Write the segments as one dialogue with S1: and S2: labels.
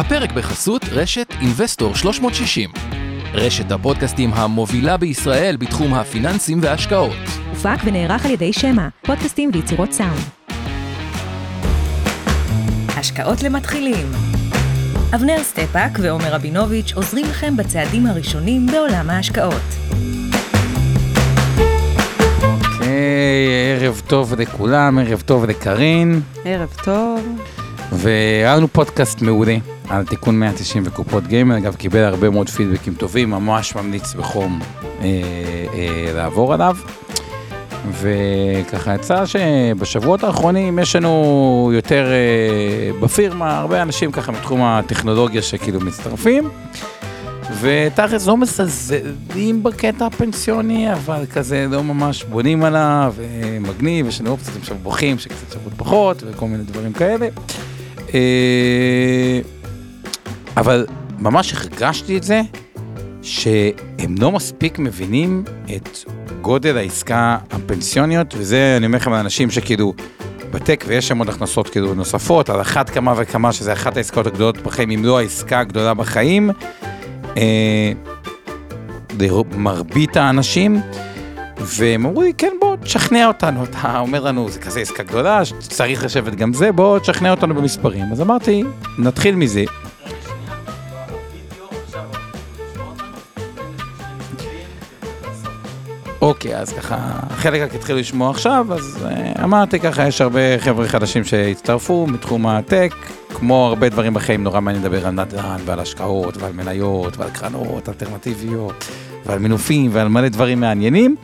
S1: הפרק בחסות רשת אינבסטור 360. רשת הפודקאסטים המובילה בישראל בתחום הפיננסים וההשקעות.
S2: הופק ונערך על ידי שמע, פודקאסטים ויצירות סאונד. השקעות למתחילים אבנר סטפאק ועומר רבינוביץ' עוזרים לכם בצעדים הראשונים בעולם ההשקעות.
S3: אוקיי, ערב טוב לכולם, ערב טוב לקארין.
S4: ערב טוב.
S3: והיה לנו פודקאסט מעולה על תיקון 190 וקופות גיימר, אגב קיבל הרבה מאוד פידבקים טובים, ממש ממליץ בחום אה, אה, לעבור עליו. וככה יצא שבשבועות האחרונים יש לנו יותר אה, בפירמה הרבה אנשים ככה מתחום הטכנולוגיה שכאילו מצטרפים. ותכלס לא מזלזלים בקטע הפנסיוני, אבל כזה לא ממש בונים עליו, מגניב, יש לנו אופציות, עכשיו בוכים שקצת שבות פחות, וכל מיני דברים כאלה. אבל ממש הרגשתי את זה, שהם לא מספיק מבינים את גודל העסקה הפנסיוניות, וזה אני אומר לכם לאנשים שכאילו בטק ויש שם עוד הכנסות כאילו נוספות, על אחת כמה וכמה שזה אחת העסקאות הגדולות בחיים, אם לא העסקה הגדולה בחיים. אה, מרבית האנשים, והם אמרו לי, כן, בוא תשכנע אותנו, אתה אומר לנו, זה כזה עסקה גדולה, צריך לשבת גם זה, בוא תשכנע אותנו במספרים. אז אמרתי, נתחיל מזה. אוקיי, אז ככה, חלק רק התחילו לשמוע עכשיו, אז uh, אמרתי ככה, יש הרבה חבר'ה חדשים שהצטרפו מתחום הטק, כמו הרבה דברים בחיים, נורא מעניין לדבר על נדל"ן ועל השקעות ועל מניות ועל קרנות אלטרנטיביות ועל מינופים ועל מלא דברים מעניינים,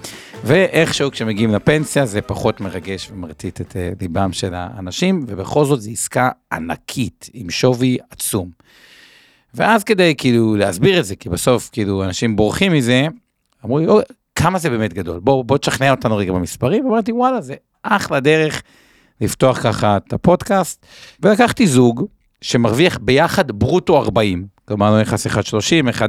S3: ואיכשהו כשמגיעים לפנסיה זה פחות מרגש ומרטיט את uh, ליבם של האנשים, ובכל זאת זו עסקה ענקית עם שווי עצום. ואז כדי כאילו להסביר את זה, כי בסוף כאילו אנשים בורחים מזה, אמרו לי, כמה זה באמת גדול, בוא, בוא תשכנע אותנו רגע במספרים, אמרתי וואלה זה אחלה דרך לפתוח ככה את הפודקאסט, ולקחתי זוג שמרוויח ביחד ברוטו 40, כלומר לא נכנס 1.30, 1.10,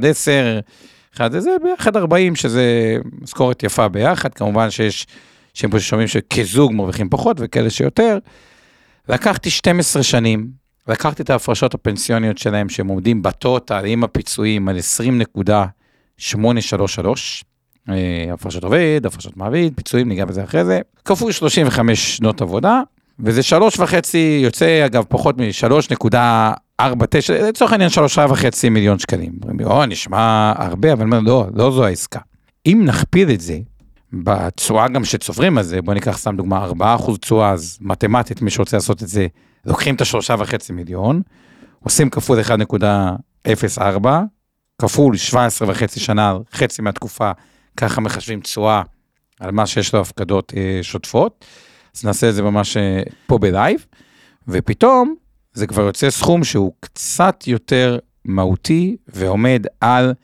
S3: אחד זה ביחד 40 שזה משכורת יפה ביחד, כמובן שיש שהם פה שומעים שכזוג מרוויחים פחות וכאלה שיותר. לקחתי 12 שנים, לקחתי את ההפרשות הפנסיוניות שלהם שהם עומדים בטוטל עם הפיצויים על 20.833. אה, הפרשת עובד, הפרשת מעביד, פיצויים, ניגע בזה אחרי זה. כפול 35 שנות עבודה, וזה שלוש וחצי, יוצא אגב פחות מ-3.49, לצורך העניין שלושה וחצי מיליון שקלים. אומרים לי, או, נשמע הרבה, אבל לא, לא זו העסקה. אם נכפיל את זה, בתשואה גם שצוברים על זה, בוא ניקח סתם דוגמה, 4% תשואה, אז מתמטית, מי שרוצה לעשות את זה, לוקחים את השלושה וחצי מיליון, עושים כפול 1.04, כפול 17 וחצי שנה, חצי מהתקופה, ככה מחשבים תשואה על מה שיש לו הפקדות אה, שוטפות. אז נעשה את זה ממש אה, פה בלייב, ופתאום זה כבר יוצא סכום שהוא קצת יותר מהותי ועומד על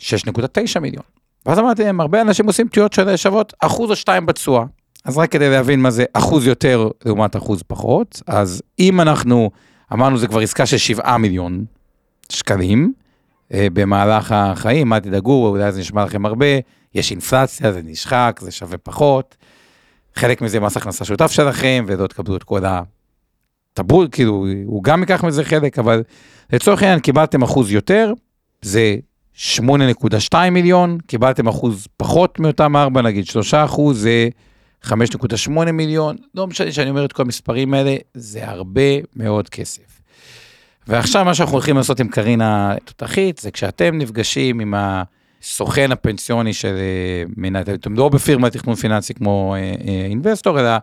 S3: 6.9 מיליון. ואז אמרתי להם, הרבה אנשים עושים טעויות שוות אחוז או שתיים בתשואה. אז רק כדי להבין מה זה אחוז יותר לעומת אחוז פחות, אז אם אנחנו, אמרנו זה כבר עסקה של 7 מיליון שקלים, אה, במהלך החיים, אל תדאגו, אולי זה נשמע לכם הרבה, יש אינפלציה, זה נשחק, זה שווה פחות. חלק מזה מס הכנסה שותף שלכם, ולא תקבלו את כל הטבור, כאילו, הוא גם ייקח מזה חלק, אבל לצורך העניין קיבלתם אחוז יותר, זה 8.2 מיליון, קיבלתם אחוז פחות מאותם 4, נגיד 3 אחוז, זה 5.8 מיליון, לא משנה שאני אומר את כל המספרים האלה, זה הרבה מאוד כסף. ועכשיו מה שאנחנו הולכים לעשות עם קרינה תותחית, זה כשאתם נפגשים עם ה... הסוכן הפנסיוני של אה, מנהל, אתם לא בפירמה תכנון פיננסי כמו אינבסטור, אה, אה, אלא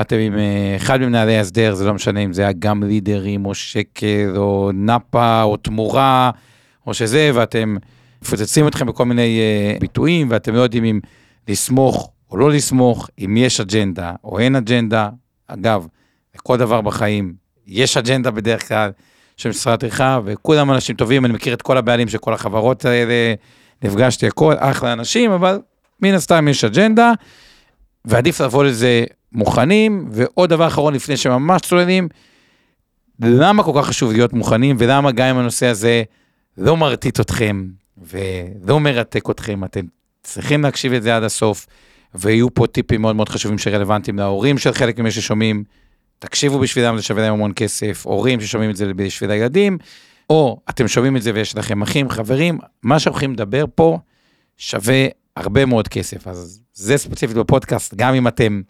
S3: אתם עם אחד ממנהלי ההסדר, זה לא משנה אם זה היה גם לידרים או שקל או נאפה או תמורה או שזה, ואתם מפוצצים אתכם בכל מיני ביטויים ואתם לא יודעים אם לסמוך או לא לסמוך, אם יש אג'נדה או אין אג'נדה. אגב, לכל דבר בחיים יש אג'נדה בדרך כלל של משרד טרחה, וכולם אנשים טובים, אני מכיר את כל הבעלים של כל החברות האלה. נפגשתי הכל, אחלה אנשים, אבל מן הסתם יש אג'נדה, ועדיף לבוא לזה מוכנים. ועוד דבר אחרון לפני שממש צוללים, למה כל כך חשוב להיות מוכנים, ולמה גם אם הנושא הזה לא מרטיט אתכם ולא מרתק אתכם, אתם צריכים להקשיב את זה עד הסוף, ויהיו פה טיפים מאוד מאוד חשובים שרלוונטיים להורים של חלק ממי ששומעים. תקשיבו בשבילם, זה שווה להם המון כסף, הורים ששומעים את זה בשביל הילדים, או אתם שומעים את זה ויש לכם אחים, חברים, מה שאנחנו הולכים לדבר פה שווה הרבה מאוד כסף. אז זה ספציפית בפודקאסט, גם אם אתם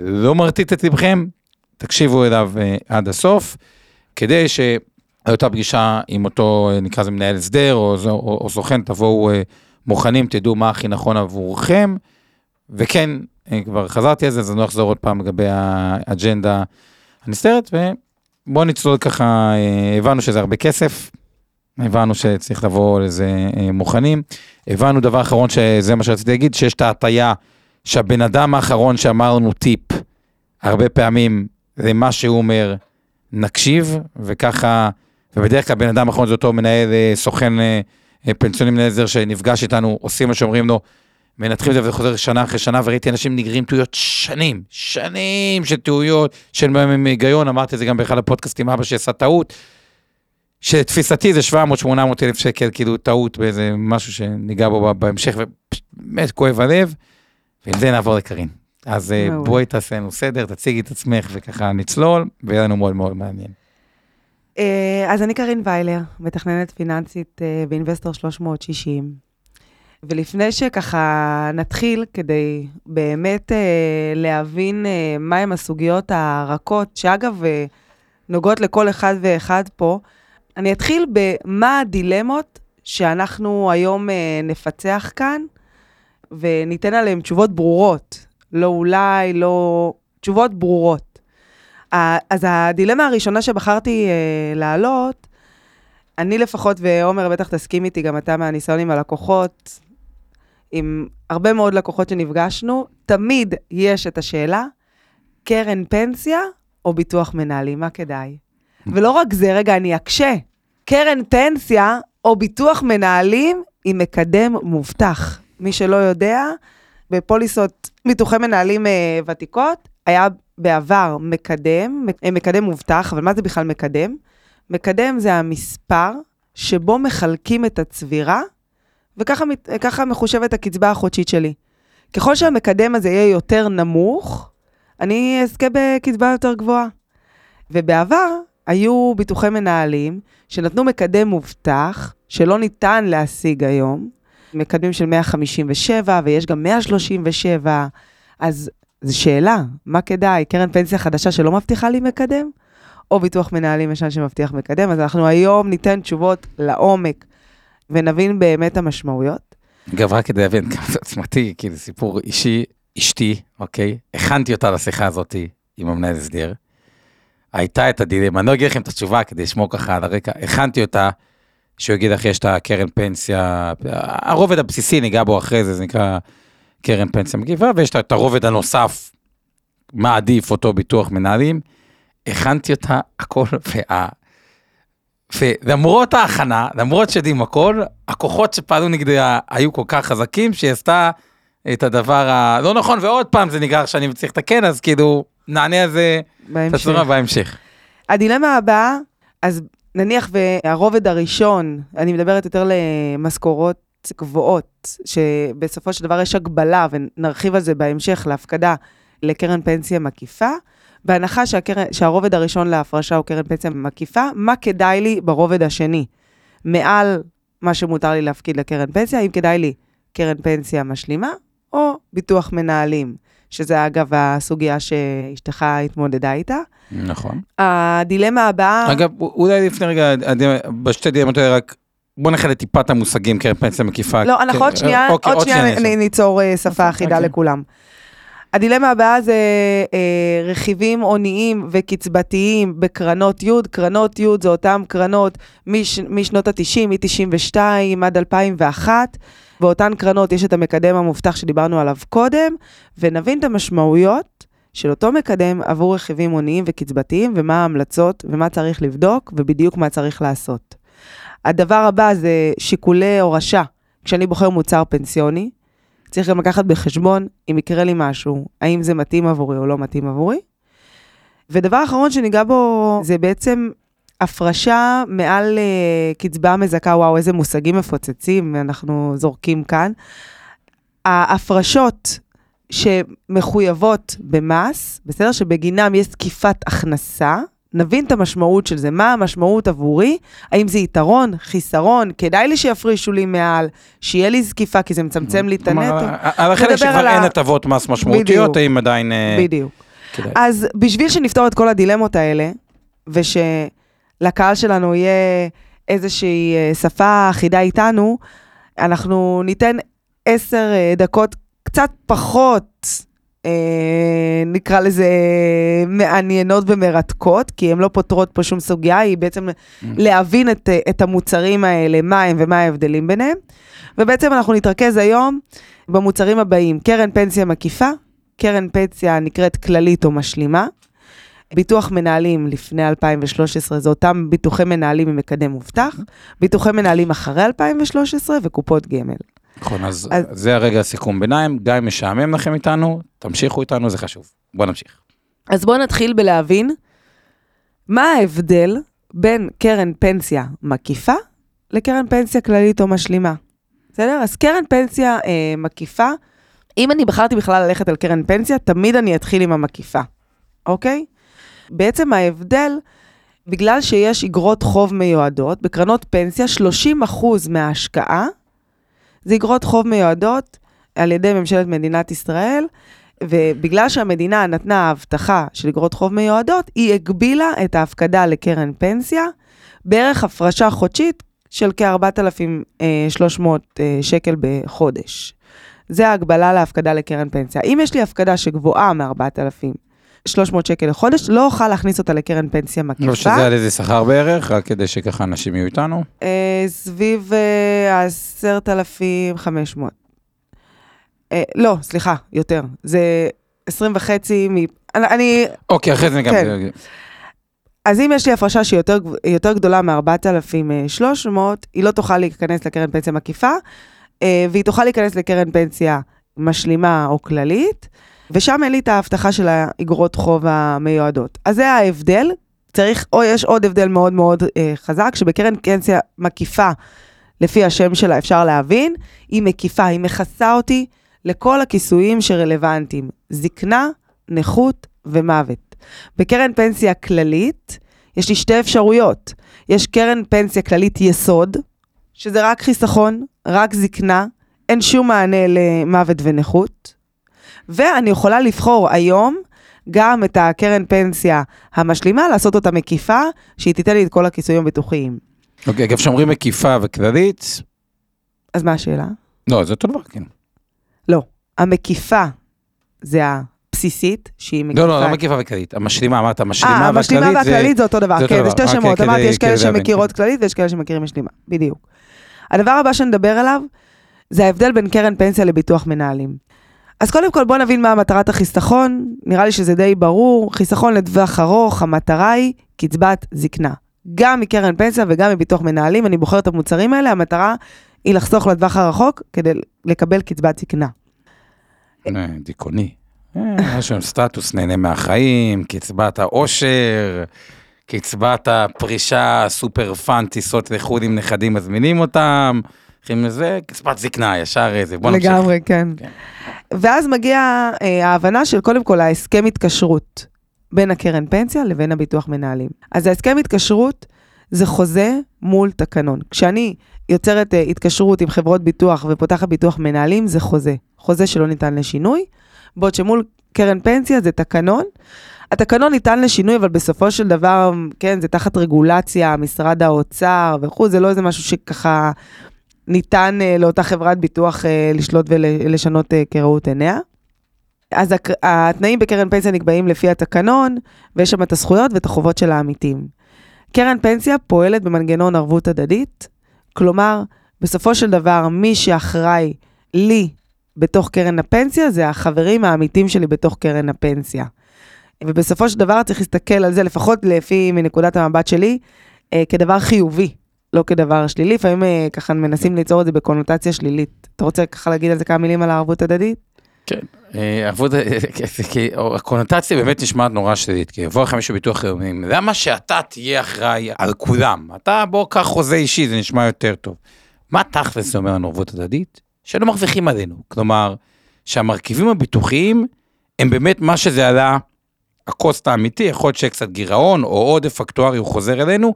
S3: לא מרטיט את לבכם, תקשיבו אליו uh, עד הסוף, כדי שאותה פגישה עם אותו, uh, נקרא לזה מנהל הסדר או, או, או סוכן, תבואו uh, מוכנים, תדעו מה הכי נכון עבורכם, וכן, כבר חזרתי על זה, אז אני לא אחזור עוד פעם לגבי האג'נדה הנסתרת, ובואו נצלול ככה, uh, הבנו שזה הרבה כסף, הבנו שצריך לבוא לזה uh, מוכנים, הבנו דבר אחרון, שזה מה שרציתי להגיד, שיש את ההטייה שהבן אדם האחרון שאמר לנו טיפ, הרבה פעמים זה מה שהוא אומר, נקשיב, וככה, ובדרך כלל בן אדם האחרון זה אותו מנהל אה, סוכן אה, אה, פנסיוני מנהל הסדר שנפגש איתנו, עושים מה שאומרים לו, מנתחים את זה וזה חוזר שנה אחרי שנה, וראיתי אנשים נגרים טעויות שנים, שנים של טעויות, של בהם היגיון, אמרתי את זה גם באחד הפודקאסטים, אבא שעשה טעות, שתפיסתי זה 700-800 אלף שקל, כאילו טעות באיזה משהו שניגע בו בהמשך, ובאמת כואב הלב, ועם זה נעבור לקרין. אז מעולה. בואי תעשה לנו סדר, תציגי את עצמך וככה נצלול, ויהיה לנו מאוד מאוד מעניין.
S4: אז אני קרין ויילר, מתכננת פיננסית באינבסטור 360. ולפני שככה נתחיל, כדי באמת להבין מהם הסוגיות הרכות, שאגב, נוגעות לכל אחד ואחד פה, אני אתחיל במה הדילמות שאנחנו היום נפצח כאן, וניתן עליהן תשובות ברורות. לא אולי, לא... תשובות ברורות. אז הדילמה הראשונה שבחרתי אה, להעלות, אני לפחות, ועומר בטח תסכים איתי, גם אתה מהניסיון עם הלקוחות, עם הרבה מאוד לקוחות שנפגשנו, תמיד יש את השאלה, קרן פנסיה או ביטוח מנהלים, מה כדאי? ולא רק זה, רגע, אני אקשה. קרן פנסיה או ביטוח מנהלים עם מקדם מובטח. מי שלא יודע, בפוליסות ביטוחי מנהלים אה, ותיקות, היה בעבר מקדם, אה, מקדם מובטח, אבל מה זה בכלל מקדם? מקדם זה המספר שבו מחלקים את הצבירה, וככה מחושבת הקצבה החודשית שלי. ככל שהמקדם הזה יהיה יותר נמוך, אני אזכה בקצבה יותר גבוהה. ובעבר היו ביטוחי מנהלים שנתנו מקדם מובטח, שלא ניתן להשיג היום, מקדמים של 157 ויש גם 137, אז זו שאלה, מה כדאי? קרן פנסיה חדשה שלא מבטיחה לי מקדם? או ביטוח מנהלים ישן שמבטיח מקדם? אז אנחנו היום ניתן תשובות לעומק ונבין באמת המשמעויות.
S3: אגב, רק כדי להבין כמה זה עוצמתי, כי זה סיפור אישי, אשתי, אוקיי? הכנתי אותה לשיחה הזאת עם המנהל הסדר. הייתה את הדילמה, אני לא אגיד לכם את התשובה כדי לשמור ככה על הרקע, הכנתי אותה. שהוא יגיד לך, יש את הקרן פנסיה, הרובד הבסיסי, ניגע בו אחרי זה, זה נקרא קרן פנסיה מגיבה, ויש את הרובד הנוסף, מה עדיף אותו ביטוח מנהלים. הכנתי אותה הכל, וה... ולמרות ההכנה, למרות שיודעים הכל, הכוחות שפעלו נגדה היו כל כך חזקים, שהיא עשתה את הדבר הלא נכון, ועוד פעם זה נגרר שאני צריך לתקן, אז כאילו, נענה על זה בהמשך. בהמשך.
S4: הדילמה הבאה, אז נניח והרובד הראשון, אני מדברת יותר למשכורות גבוהות, שבסופו של דבר יש הגבלה, ונרחיב על זה בהמשך, להפקדה לקרן פנסיה מקיפה. בהנחה שהקרן, שהרובד הראשון להפרשה הוא קרן פנסיה מקיפה, מה כדאי לי ברובד השני? מעל מה שמותר לי להפקיד לקרן פנסיה, אם כדאי לי קרן פנסיה משלימה או ביטוח מנהלים. שזה אגב הסוגיה שאשתך התמודדה איתה.
S3: נכון.
S4: הדילמה הבאה...
S3: אגב, אולי לפני רגע, בשתי דילמות האלה רק... בוא נחלק טיפה את המושגים קרן פנסיה מקיפה.
S4: לא, אנחנו עוד שנייה, אוקיי, עוד שנייה ניצור אה, שפה אחידה אוקיי. לכולם. הדילמה הבאה זה אה, רכיבים הוניים וקצבתיים בקרנות י', קרנות י' זה אותן קרנות מש, משנות ה-90, מ-92 עד 2001, באותן קרנות יש את המקדם המובטח שדיברנו עליו קודם, ונבין את המשמעויות של אותו מקדם עבור רכיבים הוניים וקצבתיים, ומה ההמלצות, ומה צריך לבדוק, ובדיוק מה צריך לעשות. הדבר הבא זה שיקולי הורשה. כשאני בוחר מוצר פנסיוני, צריך גם לקחת בחשבון אם יקרה לי משהו, האם זה מתאים עבורי או לא מתאים עבורי. ודבר אחרון שניגע בו זה בעצם הפרשה מעל uh, קצבה מזכה, וואו, איזה מושגים מפוצצים אנחנו זורקים כאן. ההפרשות שמחויבות במס, בסדר? שבגינם יש זקיפת הכנסה, נבין את המשמעות של זה, מה המשמעות עבורי, האם זה יתרון, חיסרון, כדאי לי שיפרישו לי מעל, שיהיה לי זקיפה, כי זה מצמצם לי את הנטו.
S3: על החלק שכבר אין הטבות מס משמעותיות. האם עדיין אה,
S4: בדיוק. אז בשביל שנפתור את כל הדילמות האלה, ושלקהל שלנו יהיה איזושהי אה, שפה אחידה איתנו, אנחנו ניתן עשר אה, דקות קצת פחות, אה, נקרא לזה, מעניינות ומרתקות, כי הן לא פותרות פה שום סוגיה, היא בעצם להבין את, אה, את המוצרים האלה, מה הם ומה ההבדלים ביניהם. ובעצם אנחנו נתרכז היום במוצרים הבאים, קרן פנסיה מקיפה, קרן פנסיה נקראת כללית או משלימה. ביטוח מנהלים לפני 2013 זה אותם ביטוחי מנהלים עם מקדם מובטח, ביטוחי מנהלים אחרי 2013 וקופות גמל.
S3: נכון, אז
S4: אז-
S3: זה הרגע הסיכום ביניים, גם אם משעמם לכם איתנו, תמשיכו איתנו, זה חשוב. בוא נמשיך.
S4: אז בואו נתחיל בלהבין מה ההבדל בין קרן פנסיה מקיפה לקרן פנסיה כללית או משלימה. בסדר? אז קרן פנסיה אה, מקיפה, אם אני בחרתי בכלל ללכת על קרן פנסיה, תמיד אני אתחיל עם המקיפה, אוקיי? בעצם ההבדל, בגלל שיש אגרות חוב מיועדות, בקרנות פנסיה 30% מההשקעה זה אגרות חוב מיועדות על ידי ממשלת מדינת ישראל, ובגלל שהמדינה נתנה הבטחה של אגרות חוב מיועדות, היא הגבילה את ההפקדה לקרן פנסיה בערך הפרשה חודשית של כ-4,300 אה, שקל בחודש. זה ההגבלה להפקדה לקרן פנסיה. אם יש לי הפקדה שגבוהה מ-4,300 שקל לחודש, לא אוכל להכניס אותה לקרן פנסיה מקיפה.
S3: לא שזה על איזה שכר בערך, רק כדי שככה אנשים יהיו איתנו.
S4: אה, סביב אה, ה-10,500. אה, לא, סליחה, יותר. זה 20 וחצי מ... אני.
S3: אוקיי, אחרי זה גם...
S4: כן. אז אם יש לי הפרשה שהיא יותר, יותר גדולה מ-4,300, היא לא תוכל להיכנס לקרן פנסיה מקיפה, אה, והיא תוכל להיכנס לקרן פנסיה משלימה או כללית, ושם אין לי את ההבטחה של האגרות חוב המיועדות. אז זה ההבדל. צריך, או יש עוד הבדל מאוד מאוד אה, חזק, שבקרן פנסיה מקיפה, לפי השם שלה אפשר להבין, היא מקיפה, היא מכסה אותי לכל הכיסויים שרלוונטיים, זקנה, נכות ומוות. בקרן פנסיה כללית, יש לי שתי אפשרויות. יש קרן פנסיה כללית יסוד, שזה רק חיסכון, רק זקנה, אין שום מענה למוות ונכות. ואני יכולה לבחור היום גם את הקרן פנסיה המשלימה, לעשות אותה מקיפה, שהיא תיתן לי את כל הכיסויים הביטוחיים.
S3: אוקיי, אגב, כשאומרים מקיפה וכללית,
S4: אז מה השאלה?
S3: לא, זה אותו דבר, כן.
S4: לא. המקיפה זה הבסיסית, שהיא מקיפה...
S3: לא, לא, לא מקיפה וכללית. המשלימה, אמרת, המשלימה
S4: אה,
S3: והכללית
S4: המשלימה והכללית זה אותו דבר,
S3: זה
S4: כן. זה שתי
S3: רק
S4: שמות. אמרתי, יש כאלה שמכירות. כללית ויש כאלה שמכירים משלימה, בדיוק. הדבר הבא שנדבר עליו, זה ההבדל בין קרן פנסיה לביטוח מנהלים. אז קודם כל בואו נבין מה מטרת החיסכון, נראה לי שזה די ברור, חיסכון לטווח ארוך, המטרה היא קצבת זקנה. גם מקרן פנסיה וגם מביטוח מנהלים, אני בוחר את המוצרים האלה, המטרה היא לחסוך לטווח הרחוק כדי לקבל קצבת זקנה.
S3: דיכאוני. אה, משהו עם סטטוס, נהנה מהחיים, קצבת העושר, קצבת הפרישה, סופר פאן, טיסות לחו"ל עם נכדים מזמינים אותם, הולכים לזה, קצבת זקנה, ישר איזה, בוא נמשיך.
S4: לגמרי, כן.
S3: כן.
S4: ואז מגיעה אה, ההבנה של קודם כל ההסכם התקשרות בין הקרן פנסיה לבין הביטוח מנהלים. אז ההסכם התקשרות זה חוזה מול תקנון. כשאני יוצרת אה, התקשרות עם חברות ביטוח ופותחת ביטוח מנהלים, זה חוזה. חוזה שלא ניתן לשינוי, בעוד שמול קרן פנסיה זה תקנון. התקנון ניתן לשינוי, אבל בסופו של דבר, כן, זה תחת רגולציה, משרד האוצר וכו', זה לא איזה משהו שככה ניתן uh, לאותה חברת ביטוח uh, לשלוט ולשנות uh, כראות עיניה. אז הק- התנאים בקרן פנסיה נקבעים לפי התקנון, ויש שם את הזכויות ואת החובות של העמיתים. קרן פנסיה פועלת במנגנון ערבות הדדית, כלומר, בסופו של דבר, מי שאחראי לי בתוך קרן הפנסיה זה החברים העמיתים שלי בתוך קרן הפנסיה. ובסופו של דבר צריך להסתכל על זה, לפחות לפי מנקודת המבט שלי, אה, כדבר חיובי, לא כדבר שלילי. לפעמים אה, ככה מנסים ליצור את זה בקונוטציה שלילית. אתה רוצה ככה להגיד על זה כמה מילים על הערבות הדדית?
S3: כן. אה, ערבות, אה, הקונוטציה באמת נשמעת נורא שלילית, כי יבוא לך מישהו ביטוח לאומי, למה שאתה תהיה אחראי על כולם? אתה בוא קח חוזה אישי, זה נשמע יותר טוב. מה תכלס אומר על ערבות הדדית? שלא מרוויחים עלינו. כלומר, שהמרכיבים הביטוחיים הם באמת מה שזה עלה הקוסט האמיתי, יכול להיות שיהיה קצת גירעון או עודף אקטוארי, הוא חוזר אלינו,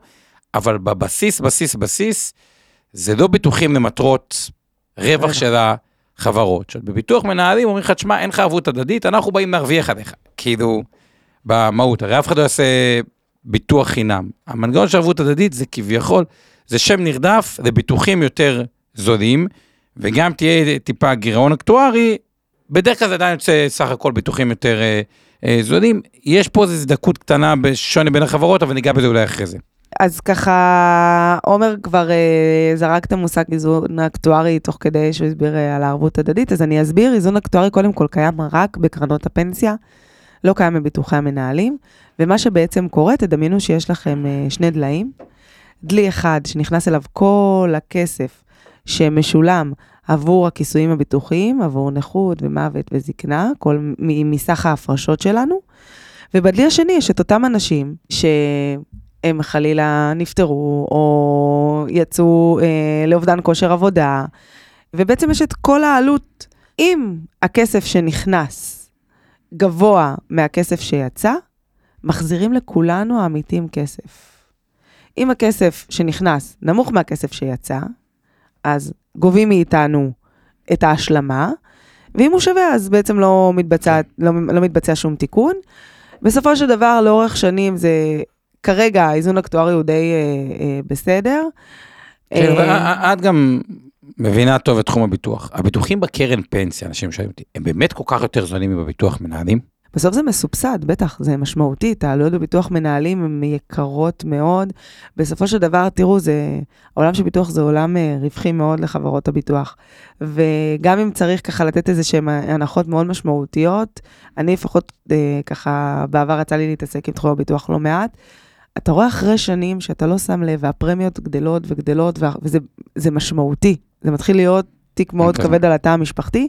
S3: אבל בבסיס, בסיס, בסיס, זה לא ביטוחים למטרות רווח
S4: רווח.
S3: של החברות. בביטוח מנהלים אומרים לך, תשמע, אין לך ערבות הדדית, אנחנו באים להרוויח עליך. כאילו, במהות, הרי אף אחד לא יעשה ביטוח חינם. המנגנון של ערבות הדדית זה כביכול, זה שם נרדף לביטוחים יותר זולים, וגם תהיה טיפה גירעון אקטוארי, בדרך כלל זה עדיין יוצא סך הכל ביטוחים יותר אה, אה, זולים. יש פה איזו הזדקות קטנה בשוני בין החברות, אבל ניגע בזה אולי אחרי זה.
S4: אז ככה, עומר כבר אה, זרק את המושג איזון אקטוארי תוך כדי שהוא הסביר אה, על הערבות הדדית, אז אני אסביר, איזון אקטוארי קודם כל קיים רק בקרנות הפנסיה, לא קיים בביטוחי המנהלים, ומה שבעצם קורה, תדמיינו שיש לכם אה, שני דליים, דלי אחד שנכנס אליו כל הכסף שמשולם עבור הכיסויים הביטוחיים, עבור נכות ומוות וזקנה, כל, מסך ההפרשות שלנו, ובדלי השני יש את אותם אנשים שהם חלילה נפטרו או יצאו אה, לאובדן כושר עבודה, ובעצם יש את כל העלות. אם הכסף שנכנס גבוה מהכסף שיצא, מחזירים לכולנו העמיתים כסף. אם הכסף שנכנס נמוך מהכסף שיצא, אז גובים מאיתנו את ההשלמה, ואם הוא שווה, אז בעצם לא מתבצע, לא, לא מתבצע שום תיקון. בסופו של דבר, לאורך שנים זה, כרגע האיזון אקטוארי הוא די אה, אה, בסדר.
S3: כן,
S4: אה,
S3: את גם מבינה טוב את תחום הביטוח. הביטוחים בקרן פנסיה, אנשים שואלים אותי, הם באמת כל כך יותר זולים מבביטוח מנהלים?
S4: בסוף זה מסובסד, בטח, זה משמעותית, העלויות בביטוח מנהלים הן יקרות מאוד. בסופו של דבר, תראו, זה, העולם של ביטוח זה עולם רווחי מאוד לחברות הביטוח. וגם אם צריך ככה לתת איזה שהן הנחות מאוד משמעותיות, אני לפחות אה, ככה, בעבר יצא לי להתעסק עם תחום הביטוח לא מעט. אתה רואה אחרי שנים שאתה לא שם לב, והפרמיות גדלות וגדלות, וזה זה משמעותי. זה מתחיל להיות תיק מאוד
S3: כן.
S4: כבד על התא המשפחתי,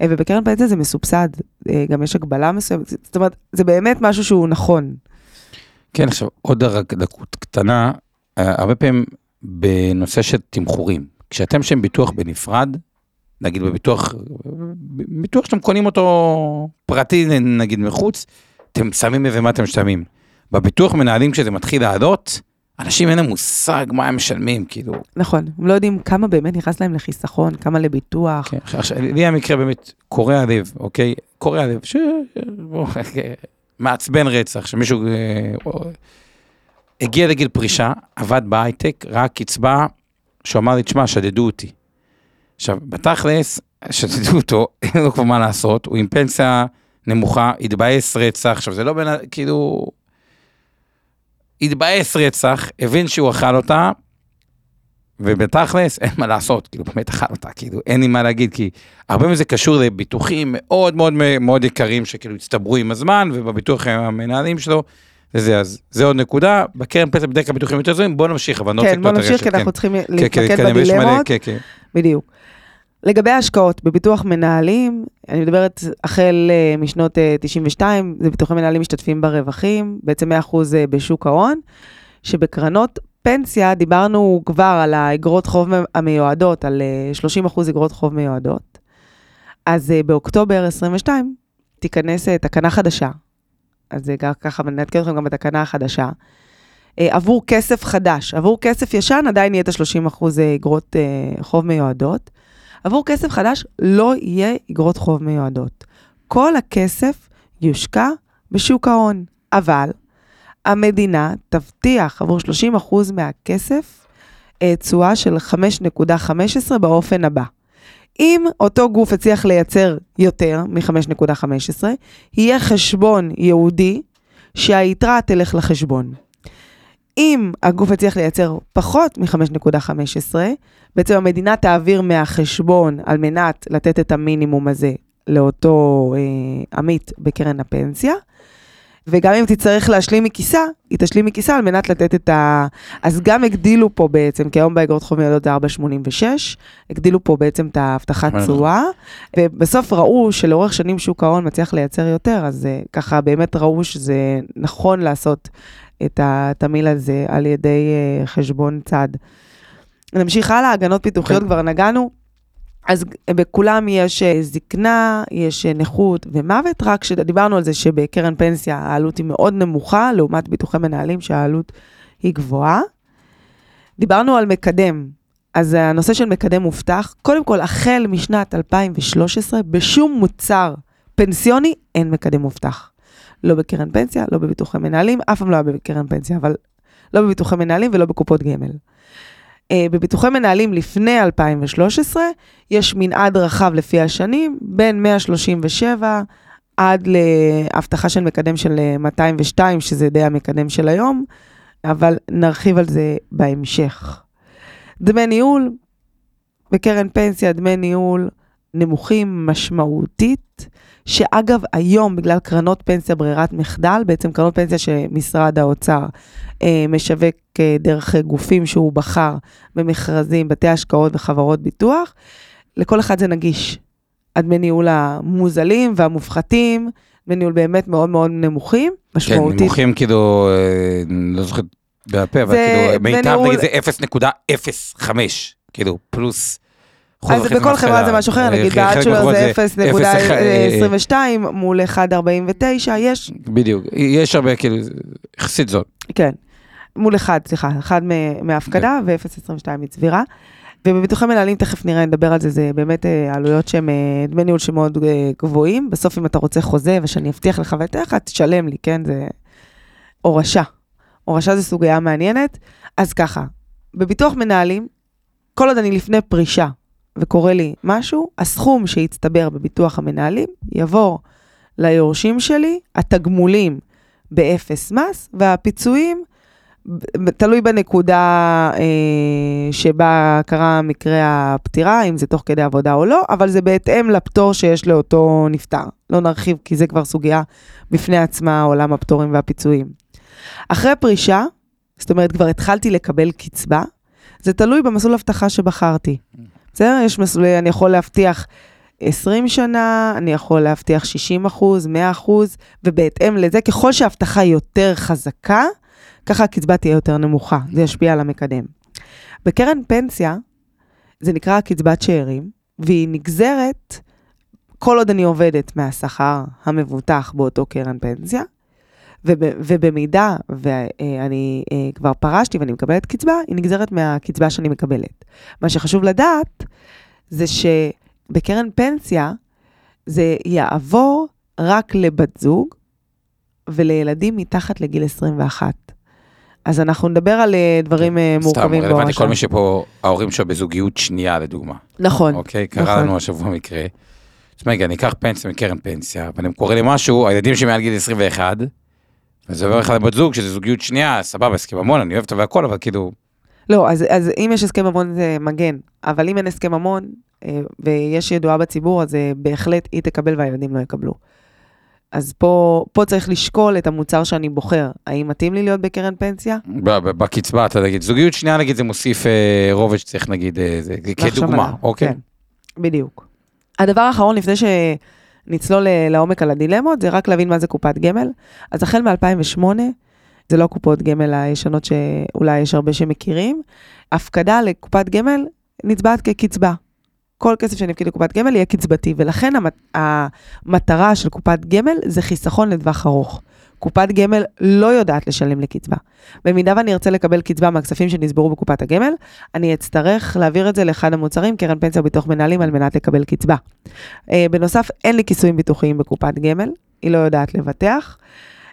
S4: אה, ובקרן פנסיה זה מסובסד. אה, גם יש הגבלה מסוימת, זאת אומרת, זה באמת משהו שהוא נכון.
S3: כן, עכשיו עוד דקות קטנה, אה, הרבה פעמים בנושא של תמחורים. כשאתם שם ביטוח בנפרד, נגיד בביטוח, ביטוח שאתם קונים אותו פרטי נגיד מחוץ, אתם שמים מה אתם משלמים. בביטוח מנהלים כשזה מתחיל לעלות, אנשים אין להם מושג מה הם משלמים, כאילו.
S4: נכון, הם לא יודעים כמה באמת נכנס להם לחיסכון, כמה לביטוח.
S3: כן, עכשיו, לי המקרה באמת קורע לב, אוקיי? קורע לב, ש... מעצבן רצח, שמישהו אה, הגיע לגיל פרישה, עבד בהייטק, רק קצבה, שהוא אמר לי, תשמע, שדדו אותי. עכשיו, בתכלס, שדדו אותו, אין לו כבר מה לעשות, הוא עם פנסיה נמוכה, התבאס רצח, עכשיו זה לא בין, כאילו, התבאס רצח, הבין שהוא אכל אותה, ובתכלס אין מה לעשות, כאילו באמת אכל אותה, כאילו אין לי מה להגיד, כי הרבה מזה קשור לביטוחים מאוד מאוד מאוד יקרים שכאילו הצטברו עם הזמן, ובביטוח המנהלים שלו, וזה, אז זה עוד נקודה, בקרן פנסיה בדרך כלל ביטוחים יותר זולים, בוא נמשיך, אבל אני לא רוצה
S4: כן, בוא
S3: לקטוע את
S4: נמשיך, כי
S3: הרשת,
S4: אנחנו צריכים
S3: כן, כן,
S4: להתמקד בדילמות.
S3: כן, כן.
S4: בדיוק. לגבי ההשקעות בביטוח מנהלים, אני מדברת החל אה, משנות אה, 92, זה ביטוחי מנהלים משתתפים ברווחים, בעצם 100% אה, בשוק ההון, שבקרנות פנסיה דיברנו כבר על האגרות חוב המיועדות, על אה, 30% אגרות חוב מיועדות. אז אה, באוקטובר 22 תיכנס אה, תקנה חדשה, אז אה, גם ככה נעדכן אתכם גם בתקנה החדשה. אה, עבור כסף חדש, עבור כסף ישן עדיין יהיה את ה-30% אגרות אה, חוב מיועדות. עבור כסף חדש לא יהיה אגרות חוב מיועדות. כל הכסף יושקע בשוק ההון, אבל המדינה תבטיח עבור 30% מהכסף אה, תשואה של 5.15 באופן הבא. אם אותו גוף הצליח לייצר יותר מ-5.15, יהיה חשבון ייעודי שהיתרה תלך לחשבון. אם הגוף הצליח לייצר פחות מ-5.15, בעצם המדינה תעביר מהחשבון על מנת לתת את המינימום הזה לאותו אה, עמית בקרן הפנסיה, וגם אם תצטרך להשלים מכיסה, היא תשלים מכיסה על מנת לתת את ה... אז גם הגדילו פה בעצם, כי היום באגרות חוב מיועדות זה 4.86, הגדילו פה בעצם את ההבטחת
S3: נכון.
S4: תשואה, ובסוף ראו שלאורך שנים שוק ההון מצליח לייצר יותר, אז אה, ככה באמת ראו שזה נכון לעשות את התמהיל הזה על ידי אה, חשבון צד. נמשיך הלאה, הגנות פיתוחיות
S3: כן.
S4: כבר נגענו. אז בכולם יש אה, זקנה, יש אה, נכות ומוות, רק שדיברנו על זה שבקרן פנסיה העלות היא מאוד נמוכה, לעומת ביטוחי מנהלים שהעלות היא גבוהה. דיברנו על מקדם, אז הנושא של מקדם מובטח, קודם כל, החל משנת 2013, בשום מוצר פנסיוני אין מקדם מובטח. לא בקרן פנסיה, לא בביטוחי מנהלים, אף פעם לא היה בקרן פנסיה, אבל לא בביטוחי מנהלים ולא בקופות גמל. Uh, בביטוחי מנהלים לפני 2013, יש מנעד רחב לפי השנים, בין 137 עד להבטחה של מקדם של 202, שזה די המקדם של היום, אבל נרחיב על זה בהמשך. דמי ניהול, בקרן פנסיה דמי ניהול נמוכים משמעותית, שאגב, היום, בגלל קרנות פנסיה ברירת מחדל, בעצם קרנות פנסיה שמשרד האוצר אה, משווק אה, דרך גופים שהוא בחר במכרזים, בתי השקעות וחברות ביטוח, לכל אחד זה נגיש. הדמי ניהול המוזלים והמופחתים, דמי ניהול באמת מאוד מאוד נמוכים, משמעותית.
S3: כן, נמוכים כאילו, אה, לא זוכר בעל פה, אבל כאילו, מיטב נגיד זה 0.05, כאילו, פלוס.
S4: אז בכל חברה. זה משהו אחר, נגיד בעד שלו זה
S3: אה,
S4: 0.22 מול 1.49, יש,
S3: בדיוק, יש הרבה, כאילו, יחסית זול.
S4: כן, מול 1, סליחה, 1 מהפקדה ו-0.22 מצבירה. ובביטוחי מנהלים, תכף נראה, נדבר על זה, זה באמת אה, עלויות שהם אה, דמי ניהול שמאוד אה, גבוהים. בסוף אם אתה רוצה חוזה ושאני אבטיח לך ואתן לך, תשלם לי, כן? זה הורשה. הורשה זה סוגיה מעניינת. אז ככה, בביטוח מנהלים, כל עוד אני לפני פרישה וקורה לי משהו, הסכום שהצטבר בביטוח המנהלים יעבור ליורשים שלי, התגמולים באפס מס, והפיצויים, תלוי בנקודה אה, שבה קרה מקרה הפטירה, אם זה תוך כדי עבודה או לא, אבל זה בהתאם לפטור שיש לאותו נפטר. לא נרחיב, כי זה כבר סוגיה בפני עצמה, עולם הפטורים והפיצויים. אחרי פרישה, זאת אומרת, כבר התחלתי לקבל קצבה, זה תלוי במסלול אבטחה שבחרתי. בסדר? יש מסלולי, אני יכול להבטיח 20 שנה, אני יכול להבטיח 60 אחוז, 100 אחוז, ובהתאם לזה, ככל שההבטחה יותר חזקה, ככה הקצבה תהיה יותר נמוכה, זה ישפיע על המקדם. בקרן פנסיה, זה נקרא קצבת שאירים, והיא נגזרת כל עוד אני עובדת מהשכר המבוטח באותו קרן פנסיה, וב, ובמידה ואני אה, כבר פרשתי ואני מקבלת קצבה, היא נגזרת מהקצבה שאני מקבלת. מה שחשוב לדעת זה שבקרן פנסיה זה יעבור רק לבת זוג ולילדים מתחת לגיל 21. אז אנחנו נדבר על אה, דברים
S3: סתם,
S4: מורכבים
S3: רלוונטי
S4: בהורשה.
S3: כל מי שפה, ההורים שלו בזוגיות שנייה, לדוגמה.
S4: נכון.
S3: אוקיי? קרה
S4: נכון.
S3: לנו השבוע מקרה. תשמע, רגע, אני אקח פנסיה מקרן פנסיה, אבל אם קורה לי משהו, הילדים שלי מעל גיל 21, וזה עובר לך לבת זוג, שזה זוגיות שנייה, סבבה, הסכם ממון, אני אוהב אותו והכל, אבל כאילו,
S4: לא, אז, אז אם יש הסכם ממון זה מגן, אבל אם אין הסכם ממון אה, ויש ידועה בציבור, אז אה, בהחלט היא תקבל והילדים לא יקבלו. אז פה, פה צריך לשקול את המוצר שאני בוחר. האם מתאים לי להיות בקרן פנסיה?
S3: בקצבה, אתה נגיד, זוגיות שנייה, נגיד, זה מוסיף אה, רובד שצריך, נגיד, אה, זה, כדוגמה,
S4: עליו.
S3: אוקיי?
S4: כן, בדיוק. הדבר האחרון, לפני שנצלול ל- לעומק על הדילמות, זה רק להבין מה זה קופת גמל. אז החל מ-2008, זה לא קופות גמל הישנות שאולי יש הרבה שמכירים, הפקדה לקופת גמל נצבעת כקצבה. כל כסף שאני אפקיד לקופת גמל יהיה קצבתי, ולכן המת- המטרה של קופת גמל זה חיסכון לטווח ארוך. קופת גמל לא יודעת לשלם לקצבה. במידה ואני ארצה לקבל קצבה מהכספים שנצברו בקופת הגמל, אני אצטרך להעביר את זה לאחד המוצרים, קרן פנסיה וביטוח מנהלים, על מנת לקבל קצבה. אה, בנוסף, אין לי כיסויים ביטוחיים בקופת גמל, היא לא יודעת לבטח.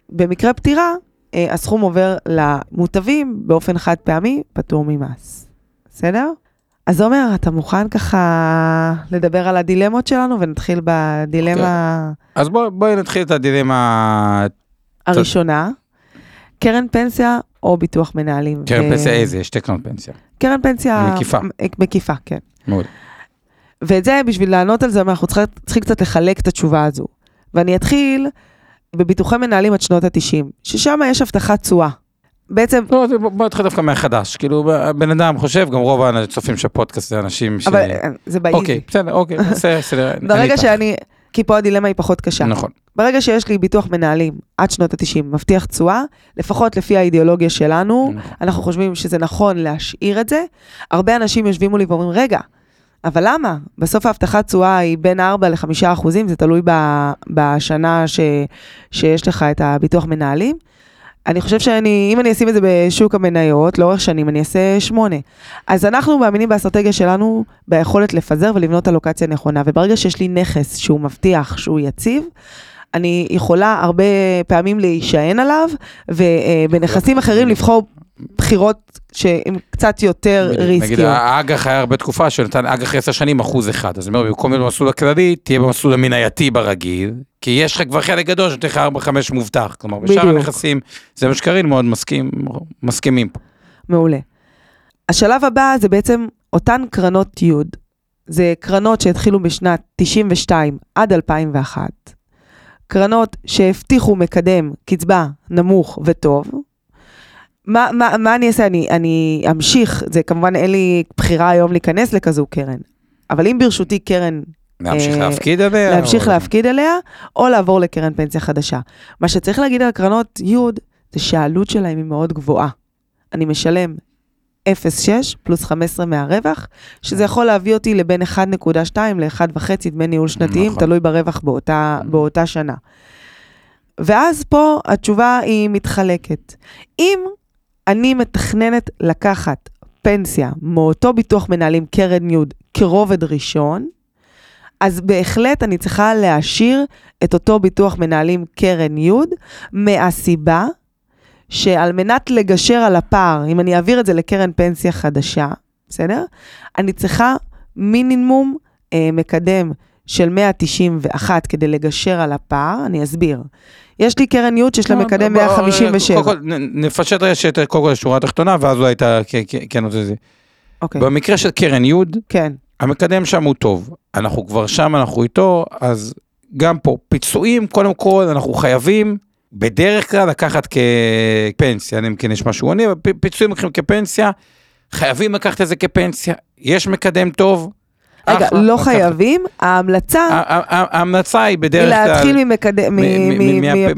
S4: במקרה פטירה, אה, הסכום עובר למוטבים באופן חד פעמי, פטור ממס. בסדר? אז עומר, אתה מוכן ככה לדבר על הדילמות שלנו, ונתחיל בדילמה
S3: אז בוא- בואי נתחיל את הדילמה,
S4: הראשונה. קרן פנסיה או ביטוח מנהלים?
S3: קרן
S4: ו-
S3: פנסיה איזה, יש שתי קרנות פנסיה.
S4: קרן פנסיה...
S3: מקיפה.
S4: מקיפה, כן.
S3: מאוד.
S4: ואת זה, בשביל לענות על זה, אנחנו צריכים, צריכים קצת לחלק את התשובה הזו. ואני אתחיל בביטוחי מנהלים עד שנות ה-90, ששם יש הבטחת תשואה. בעצם,
S3: לא, בוא נתחיל דווקא מהחדש, כאילו, בן אדם חושב, גם רוב הצופים של הפודקאסט זה אנשים ש...
S4: אבל זה באיזי.
S3: אוקיי, בסדר, אוקיי, בסדר,
S4: ברגע. שאני, כי פה הדילמה היא פחות קשה.
S3: נכון.
S4: ברגע שיש לי ביטוח מנהלים עד שנות ה-90, מבטיח תשואה, לפחות לפי האידיאולוגיה שלנו,
S3: נכון.
S4: אנחנו חושבים שזה נכון להשאיר את זה. הרבה אנשים יושבים מולי ואומרים, רגע, אבל למה? בסוף ההבטחת תשואה היא בין 4 ל-5 אחוזים, זה תלוי ב, בשנה ש, שיש לך את הביטוח מנהלים. אני חושב שאני, אם אני אשים את זה בשוק המניות, לאורך שנים אני אעשה 8. אז אנחנו מאמינים באסטרטגיה שלנו, ביכולת לפזר ולבנות אלוקציה נכונה, וברגע שיש לי נכס שהוא מבטיח, שהוא יציב, אני יכולה הרבה פעמים להישען עליו, ובנכסים אחרים לבחור בחירות שהן קצת יותר ריסקיות.
S3: נגיד האג"ח היה הרבה תקופה שנתן אג"ח 10 שנים אחוז אחד, אז אני אומר, במקום להיות במסלול הכללי, תהיה במסלול המנייתי ברגיל, כי יש לך כבר חלק גדול שנותן לך 4-5 מובטח, כלומר, בשאר הנכסים, זה מה שקרין מאוד מסכים, מסכימים פה.
S4: מעולה. השלב הבא זה בעצם אותן קרנות י', זה קרנות שהתחילו בשנת 92 עד 2001, קרנות שהבטיחו מקדם קצבה נמוך וטוב, מה, מה, מה אני אעשה? אני, אני אמשיך, זה כמובן אין לי בחירה היום להיכנס לכזו קרן, אבל אם ברשותי קרן...
S3: להמשיך אה, להפקיד עליה?
S4: להמשיך או... להפקיד עליה, או לעבור לקרן פנסיה חדשה. מה שצריך להגיד על קרנות י' זה שהעלות שלהם היא מאוד גבוהה. אני משלם 0.6 פלוס 15 מהרווח, שזה יכול להביא אותי לבין 1.2 ל-1.5 דמי ניהול שנתיים, נכון. תלוי ברווח באותה, באותה שנה. ואז פה התשובה היא מתחלקת. אם אני מתכננת לקחת פנסיה מאותו ביטוח מנהלים קרן י' כרובד ראשון, אז בהחלט אני צריכה להשאיר את אותו ביטוח מנהלים קרן י' מהסיבה שעל מנת לגשר על הפער, אם אני אעביר את זה לקרן פנסיה חדשה, בסדר? אני צריכה מינימום אה, מקדם של 191 כדי לגשר על הפער, אני אסביר. יש לי קרן ייעוד שיש לה מקדם 157.
S3: קודם כל, נפשט רשת, קודם כל לשורה התחתונה, ואז אולי אתה כן רוצה זה.
S4: אוקיי.
S3: במקרה של קרן ייעוד,
S4: כן.
S3: המקדם שם הוא טוב. אנחנו כבר שם, אנחנו איתו, אז גם פה, פיצויים, קודם כל, אנחנו חייבים בדרך כלל לקחת כפנסיה, אם כן יש משהו עוני, פיצויים לוקחים כפנסיה, חייבים לקחת את זה כפנסיה, יש מקדם טוב,
S4: רגע, לא חייבים, ההמלצה...
S3: ההמלצה היא בדרך
S4: כלל... היא להתחיל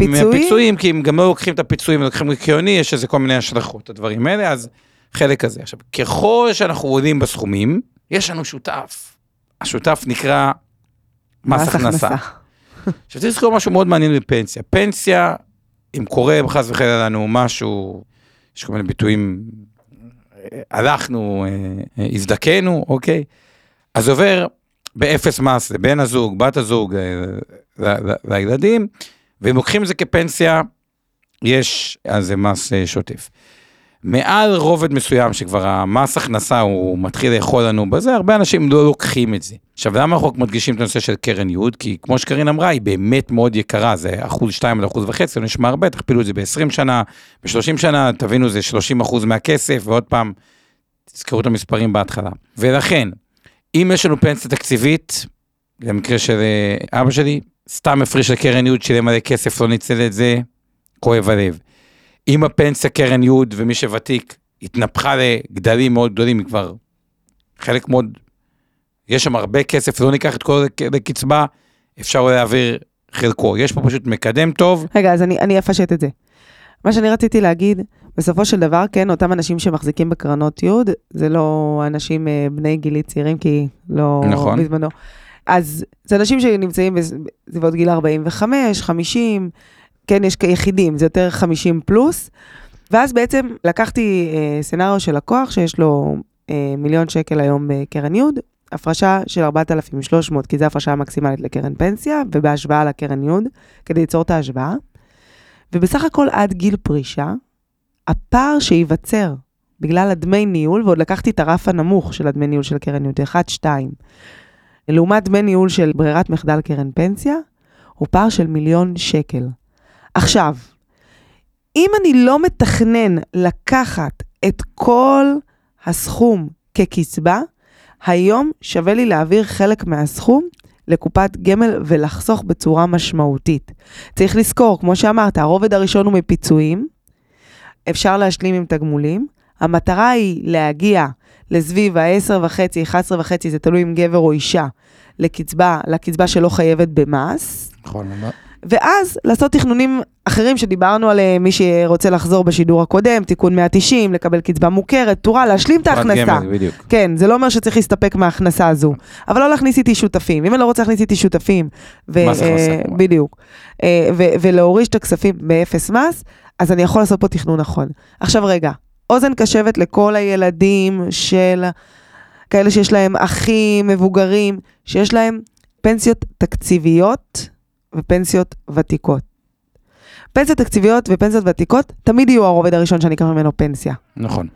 S4: מהפיצויים.
S3: כי אם גם לא לוקחים את הפיצויים ולוקחים ריקיוני, יש איזה כל מיני השלכות, הדברים האלה, אז חלק כזה. עכשיו, ככל שאנחנו עולים בסכומים, יש לנו שותף. השותף נקרא מס הכנסה. עכשיו, צריך לזכור משהו מאוד מעניין בפנסיה. פנסיה, אם קורה חס וחלילה לנו משהו, יש כל מיני ביטויים, הלכנו, אה, אה, הזדקנו, אוקיי? אז עובר באפס מס לבן הזוג, בת הזוג, לילדים, ואם לוקחים את זה כפנסיה, יש על זה מס אה, שוטף. מעל רובד מסוים שכבר המס הכנסה הוא מתחיל לאכול לנו בזה, הרבה אנשים לא לוקחים את זה. עכשיו, למה אנחנו מדגישים את הנושא של קרן יוד? כי כמו שקרין אמרה, היא באמת מאוד יקרה, זה אחוז שתיים עד אחוז וחצי, זה נשמע הרבה, תכפילו את זה ב-20 שנה, ב-30 שנה, תבינו, זה 30 אחוז מהכסף, ועוד פעם, תזכרו את המספרים בהתחלה. ולכן, אם יש לנו פנסיה תקציבית, במקרה של אה, אבא שלי, סתם הפריש לקרן יוד, שילם מלא כסף, לא ניצל את זה, כואב הלב. אם הפנסיה קרן יוד ומי שוותיק התנפחה לגדלים מאוד גדולים, כבר חלק מאוד, יש שם הרבה כסף, לא ניקח את כל זה לקצבה, אפשר להעביר חלקו. יש פה פשוט מקדם טוב.
S4: רגע, אז אני, אני אפשט את זה. מה שאני רציתי להגיד, בסופו של דבר, כן, אותם אנשים שמחזיקים בקרנות יוד, זה לא אנשים אה, בני גילי צעירים, כי לא
S3: נכון.
S4: בזמנו. אז זה אנשים שנמצאים בסביבות גיל 45, 50, כן, יש כיחידים, זה יותר 50 פלוס. ואז בעצם לקחתי אה, סצנריו של לקוח שיש לו אה, מיליון שקל היום בקרן יוד, הפרשה של 4,300, כי זו הפרשה המקסימלית לקרן פנסיה, ובהשוואה לקרן יוד, כדי ליצור את ההשוואה. ובסך הכל עד גיל פרישה, הפער שייווצר בגלל הדמי ניהול, ועוד לקחתי את הרף הנמוך של הדמי ניהול של קרן ניהול, 1-2, לעומת דמי ניהול של ברירת מחדל קרן פנסיה, הוא פער של מיליון שקל. עכשיו, אם אני לא מתכנן לקחת את כל הסכום כקצבה, היום שווה לי להעביר חלק מהסכום לקופת גמל ולחסוך בצורה משמעותית. צריך לזכור, כמו שאמרת, הרובד הראשון הוא מפיצויים, אפשר להשלים עם תגמולים. המטרה היא להגיע לסביב ה-10.5, 11.5, זה תלוי אם גבר או אישה, לקצבה, לקצבה שלא חייבת במס.
S3: נכון.
S4: ואז לעשות תכנונים אחרים שדיברנו עליהם, מי שרוצה לחזור בשידור הקודם, תיקון 190, לקבל קצבה מוכרת, תורה, להשלים את ההכנסה.
S3: גמל, בדיוק.
S4: כן, זה לא אומר שצריך להסתפק מההכנסה הזו, אבל לא להכניס איתי שותפים. אם אני לא רוצה להכניס איתי שותפים, ו-
S3: מס הכנסה,
S4: אה. בדיוק, אה, ולהוריש את הכספים באפס מס, אז אני יכול לעשות פה תכנון נכון. עכשיו רגע, אוזן קשבת לכל הילדים של כאלה שיש להם אחים מבוגרים, שיש להם פנסיות תקציביות ופנסיות ותיקות. פנסיות תקציביות ופנסיות ותיקות תמיד יהיו הרובד הראשון שאני אקח ממנו פנסיה.
S3: נכון.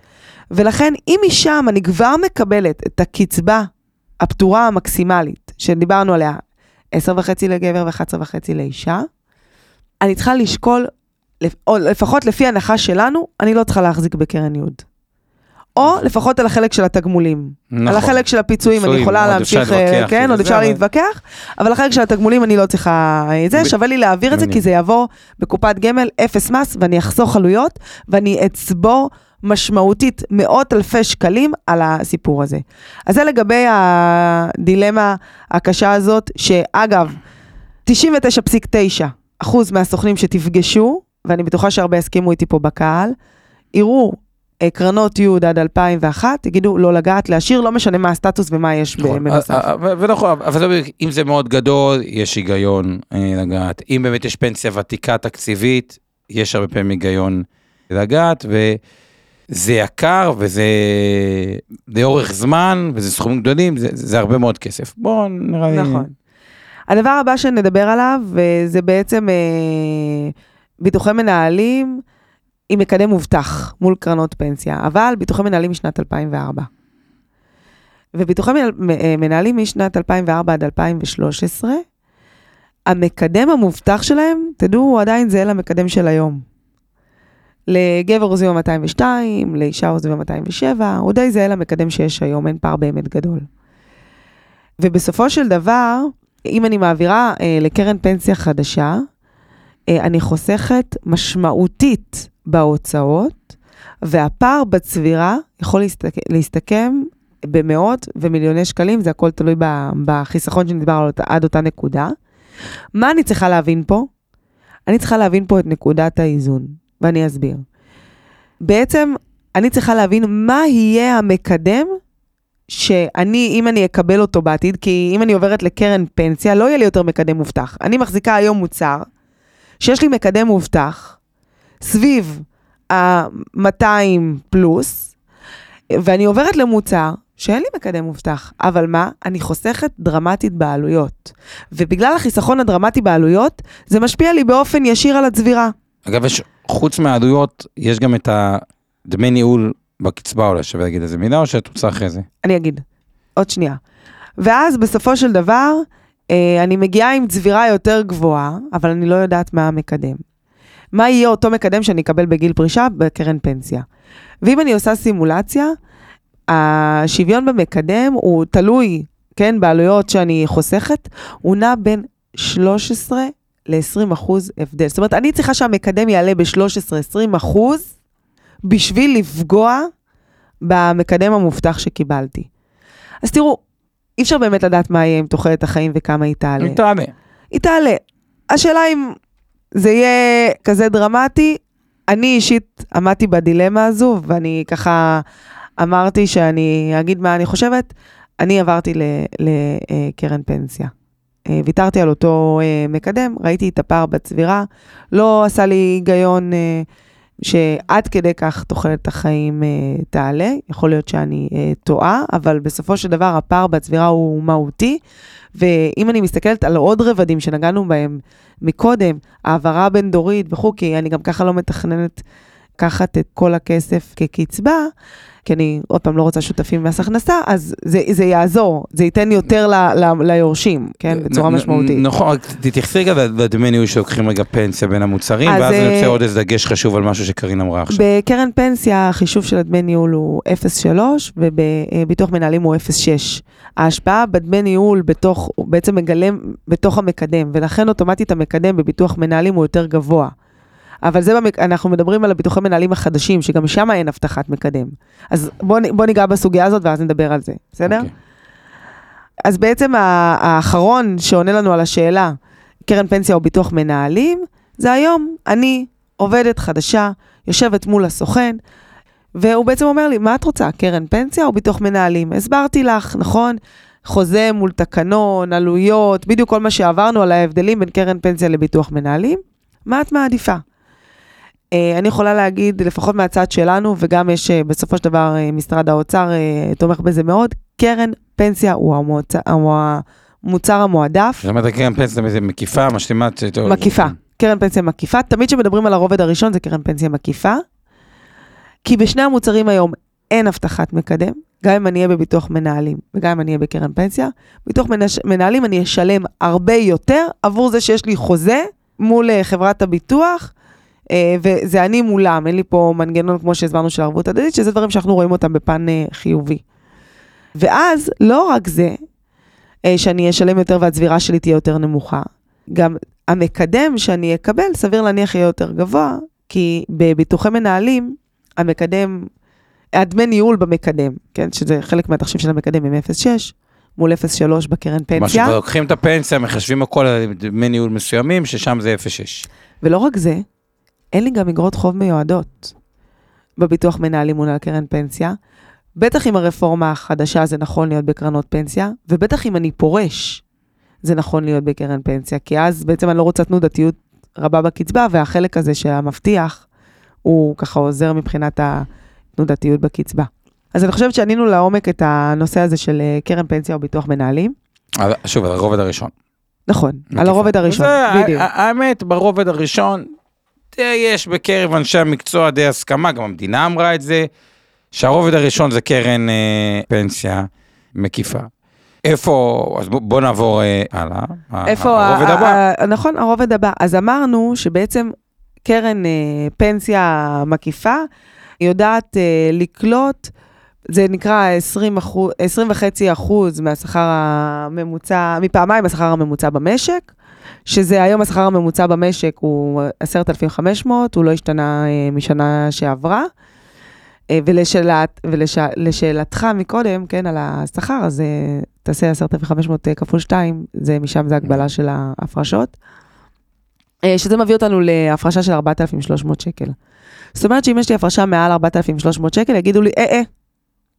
S4: ולכן, אם משם אני כבר מקבלת את הקצבה הפטורה המקסימלית, שדיברנו עליה, 10.5 לגבר ו-11.5 לאישה, אני צריכה לשקול, או לפחות לפי הנחה שלנו, אני לא צריכה להחזיק בקרן ייעוד. או לפחות על החלק של התגמולים.
S3: נכון.
S4: על החלק של הפיצויים אני יכולה להמשיך, אה, כן, עוד אפשר להתווכח, אבל החלק של התגמולים אני לא צריכה אה, זה, שווה לי להעביר את זה. כי זה יעבור בקופת גמל, אפס מס, ואני אחסוך עלויות, ואני אצבור משמעותית מאות אלפי שקלים על הסיפור הזה. אז זה לגבי הדילמה הקשה הזאת, שאגב, 99.9 אחוז מהסוכנים שתפגשו, ואני בטוחה שהרבה יסכימו איתי פה בקהל, יראו אה, קרנות י' עד 2001, יגידו לא לגעת, להשאיר, לא משנה מה הסטטוס ומה יש
S3: נכון,
S4: בנוסף.
S3: אה, אה, ונכון, אבל זה אם זה מאוד גדול, יש היגיון לגעת. אם באמת יש פנסיה ותיקה תקציבית, יש הרבה פעמים היגיון לגעת, וזה יקר, וזה לאורך זמן, וזה סכומים גדולים, זה, זה הרבה מאוד כסף. בואו נראה לי...
S4: נכון. הדבר הבא שנדבר עליו, וזה בעצם אה, ביטוחי מנהלים עם מקדם מובטח מול קרנות פנסיה, אבל ביטוחי מנהלים משנת 2004. וביטוחי אה, מנהלים משנת 2004 עד 2013, המקדם המובטח שלהם, תדעו, הוא עדיין זהה למקדם של היום. לגבר סביב 202, לאישה סביב 207, הוא די זהה למקדם שיש היום, אין פער באמת גדול. ובסופו של דבר, אם אני מעבירה אה, לקרן פנסיה חדשה, אני חוסכת משמעותית בהוצאות, והפער בצבירה יכול להסתק, להסתכם במאות ומיליוני שקלים, זה הכל תלוי בחיסכון שנדבר על עד אותה נקודה. מה אני צריכה להבין פה? אני צריכה להבין פה את נקודת האיזון, ואני אסביר. בעצם, אני צריכה להבין מה יהיה המקדם שאני, אם אני אקבל אותו בעתיד, כי אם אני עוברת לקרן פנסיה, לא יהיה לי יותר מקדם מובטח. אני מחזיקה היום מוצר שיש לי מקדם מובטח סביב ה-200 פלוס, ואני עוברת למוצר שאין לי מקדם מובטח, אבל מה? אני חוסכת דרמטית בעלויות. ובגלל החיסכון הדרמטי בעלויות, זה משפיע לי באופן ישיר על הצבירה.
S3: אגב, יש, חוץ מהעלויות, יש גם את הדמי ניהול בקצבה, אולי שווה להגיד איזה מילה, או שאת רוצה אחרי זה?
S4: אני אגיד, עוד שנייה. ואז בסופו של דבר, אני מגיעה עם צבירה יותר גבוהה, אבל אני לא יודעת מה המקדם. מה יהיה אותו מקדם שאני אקבל בגיל פרישה בקרן פנסיה. ואם אני עושה סימולציה, השוויון במקדם הוא תלוי, כן, בעלויות שאני חוסכת, הוא נע בין 13 ל-20 אחוז הבדל. זאת אומרת, אני צריכה שהמקדם יעלה ב-13-20 אחוז בשביל לפגוע במקדם המובטח שקיבלתי. אז תראו, אי אפשר באמת לדעת מה יהיה עם תוחלת החיים וכמה היא תעלה.
S3: היא תעלה.
S4: היא תעלה. השאלה אם זה יהיה כזה דרמטי, אני אישית עמדתי בדילמה הזו, ואני ככה אמרתי שאני אגיד מה אני חושבת. אני עברתי לקרן פנסיה. אה, ויתרתי על אותו אה, מקדם, ראיתי את הפער בצבירה, לא עשה לי היגיון אה, שעד כדי כך תוחלת החיים אה, תעלה, יכול להיות שאני אה, טועה, אבל בסופו של דבר הפער בצבירה הוא מהותי, ואם אני מסתכלת על עוד רבדים שנגענו בהם מקודם, העברה בין דורית וכו', כי אני גם ככה לא מתכננת לקחת את כל הכסף כקצבה, כי אני עוד פעם לא רוצה שותפים במס הכנסה, אז זה, זה יעזור, זה ייתן יותר ל, ל, ליורשים, כן, בצורה
S3: נ-
S4: משמעותית.
S3: נכון, רק תתייחסי רגע לדמי ניהול שלוקחים רגע פנסיה בין המוצרים,
S4: אז,
S3: ואז אני
S4: אה,
S3: רוצה עוד איזה דגש חשוב על משהו שקרין אמרה עכשיו.
S4: בקרן פנסיה החישוב של הדמי ניהול הוא 0.3 ובביטוח מנהלים הוא 0.6. ההשפעה בדמי ניהול בתוך, הוא בעצם מגלם בתוך המקדם, ולכן אוטומטית המקדם בביטוח מנהלים הוא יותר גבוה. אבל זה, במק... אנחנו מדברים על הביטוחי מנהלים החדשים, שגם שם אין הבטחת מקדם. אז בואו בוא ניגע בסוגיה הזאת ואז נדבר על זה, בסדר?
S3: אוקיי.
S4: אז בעצם האחרון שעונה לנו על השאלה, קרן פנסיה או ביטוח מנהלים, זה היום אני עובדת חדשה, יושבת מול הסוכן, והוא בעצם אומר לי, מה את רוצה, קרן פנסיה או ביטוח מנהלים? הסברתי לך, נכון? חוזה מול תקנון, עלויות, בדיוק כל מה שעברנו על ההבדלים בין קרן פנסיה לביטוח מנהלים. מה את מעדיפה? אה, אני יכולה להגיד, לפחות מהצד שלנו, וגם יש אה, בסופו של דבר אה, משרד האוצר תומך בזה מאוד, קרן פנסיה הוא המוצר, הוא המוצר המועדף.
S3: זאת אומרת, קרן פנסיה זה מקיפה, משלימה...
S4: מקיפה, קרן פנסיה מקיפה. תמיד כשמדברים על הרובד הראשון זה קרן פנסיה מקיפה. כי בשני המוצרים היום אין הבטחת מקדם, גם אם אני אהיה בביטוח מנהלים וגם אם אני אהיה בקרן פנסיה. ביטוח מנהלים אני אשלם הרבה יותר עבור זה שיש לי חוזה מול חברת הביטוח, וזה אני מולם, אין לי פה מנגנון כמו שהסברנו של ערבות הדדית, שזה דברים שאנחנו רואים אותם בפן אה, חיובי. ואז, לא רק זה, אה, שאני אשלם יותר והצבירה שלי תהיה יותר נמוכה, גם המקדם שאני אקבל, סביר להניח יהיה יותר גבוה, כי בביטוחי מנהלים, המקדם, הדמי ניהול במקדם, כן, שזה חלק מהתחשיב של המקדם הם 0.6, מול 0.3 בקרן פנסיה.
S3: שכבר לוקחים את הפנסיה, מחשבים הכל על דמי ניהול מסוימים, ששם זה 0.6.
S4: ולא רק זה, אין לי גם אגרות חוב מיועדות בביטוח מנהלים מול הקרן פנסיה. בטח עם הרפורמה החדשה זה נכון להיות בקרנות פנסיה, ובטח אם אני פורש, זה נכון להיות בקרן פנסיה, כי אז בעצם אני לא רוצה תנודתיות רבה בקצבה, והחלק הזה שהמבטיח, הוא ככה עוזר מבחינת התנודתיות בקצבה. אז אני חושבת שענינו לעומק את הנושא הזה של אה, קרן פנסיה או ביטוח מנהלים.
S3: שוב, על הרובד הראשון.
S4: נכון, על הרובד הראשון, בדיוק.
S3: האמת, ברובד הראשון, יש בקרב אנשי המקצוע די הסכמה, גם המדינה אמרה את זה, שהרובד הראשון זה קרן אה, פנסיה מקיפה. איפה, אז בוא, נעבור אה, הלאה.
S4: איפה הרובד ה- הבא? ה- נכון, הרובד הבא. אז אמרנו שבעצם קרן אה, פנסיה מקיפה יודעת אה, לקלוט, זה נקרא 20 אחוז, 20 אחוז מהשכר הממוצע, מפעמיים השכר הממוצע במשק. שזה היום השכר הממוצע במשק הוא 10,500, הוא לא השתנה אה, משנה שעברה. אה, ולשאלת, ולשאלתך מקודם, כן, על השכר, אז אה, תעשה 10,500 כפול 2, זה, משם זה הגבלה של ההפרשות. שזה מביא אותנו להפרשה של 4,300 שקל. זאת אומרת שאם יש לי הפרשה מעל 4,300 שקל, יגידו לי, אה, אה,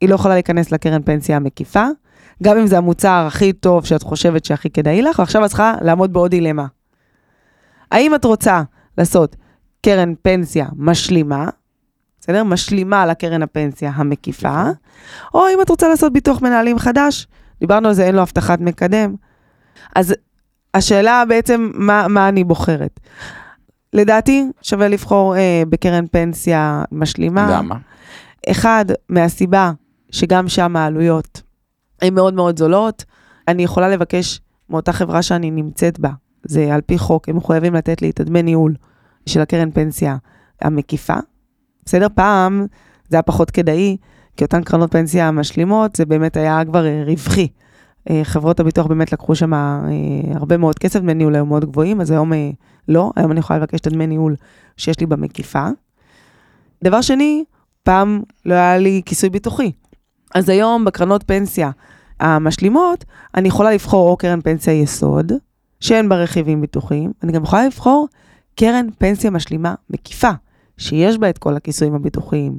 S4: היא לא יכולה להיכנס לקרן פנסיה המקיפה, גם אם זה המוצר הכי טוב שאת חושבת שהכי כדאי לך, ועכשיו את צריכה לעמוד בעוד דילמה. האם את רוצה לעשות קרן פנסיה משלימה, בסדר? משלימה לקרן הפנסיה המקיפה, או אם את רוצה לעשות ביטוח מנהלים חדש, דיברנו על זה, אין לו הבטחת מקדם. אז השאלה בעצם, מה, מה אני בוחרת? לדעתי, שווה לבחור אה, בקרן פנסיה משלימה.
S3: למה?
S4: אחד, מהסיבה שגם שם העלויות הן מאוד מאוד זולות. אני יכולה לבקש מאותה חברה שאני נמצאת בה, זה על פי חוק, הם מחויבים לתת לי את הדמי ניהול של הקרן פנסיה המקיפה. בסדר? פעם זה היה פחות כדאי, כי אותן קרנות פנסיה משלימות, זה באמת היה כבר אה, רווחי. אה, חברות הביטוח באמת לקחו שם אה, הרבה מאוד כסף, דמי ניהול היו מאוד גבוהים, אז היום לא, היום אני יכולה לבקש את הדמי ניהול שיש לי במקיפה. דבר שני, פעם לא היה לי כיסוי ביטוחי. אז היום בקרנות פנסיה המשלימות, אני יכולה לבחור או קרן פנסיה יסוד, שאין בה רכיבים ביטוחיים, אני גם יכולה לבחור קרן פנסיה משלימה מקיפה, שיש בה את כל הכיסויים הביטוחיים.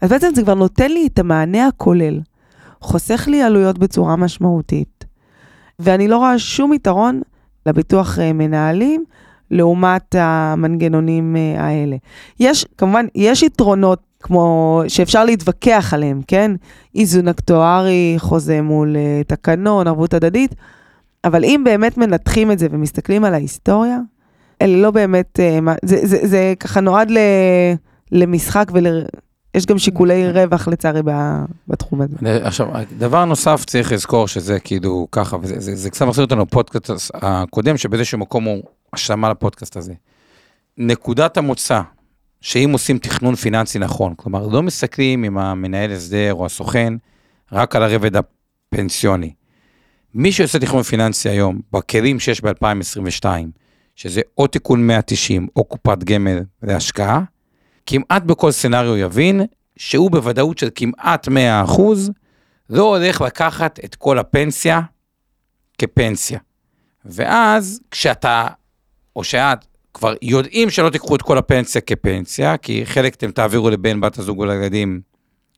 S4: אז בעצם זה כבר נותן לי את המענה הכולל, חוסך לי עלויות בצורה משמעותית, ואני לא רואה שום יתרון לביטוח אה, מנהלים לעומת המנגנונים אה, האלה. יש, כמובן, יש יתרונות כמו שאפשר להתווכח עליהם, כן? איזון אקטוארי, חוזה מול uh, תקנון, ערבות הדדית, אבל אם באמת מנתחים את זה ומסתכלים על ההיסטוריה, אלה לא באמת, uh, זה, זה, זה ככה נועד ל, למשחק ול... יש גם שיקולי אוקיי. רווח לצערי בתחום הזה.
S3: עכשיו, דבר נוסף צריך לזכור שזה כאילו ככה, וזה זה, זה קצת מחזיר אותנו לפודקאסט הקודם, שבאיזשהו מקום הוא השלמה לפודקאסט הזה. נקודת המוצא שאם עושים תכנון פיננסי נכון, כלומר, לא מסתכלים עם המנהל הסדר או הסוכן רק על הרבד הפנסיוני. מי שעושה תכנון פיננסי היום, בכלים שיש ב-2022, שזה או תיקון 190 או קופת גמל להשקעה, כמעט בכל סצנריו יבין שהוא בוודאות של כמעט 100% לא הולך לקחת את כל הפנסיה כפנסיה. ואז כשאתה או שאת כבר יודעים שלא תיקחו את כל הפנסיה כפנסיה, כי חלק אתם תעבירו לבן, בת הזוג או לילדים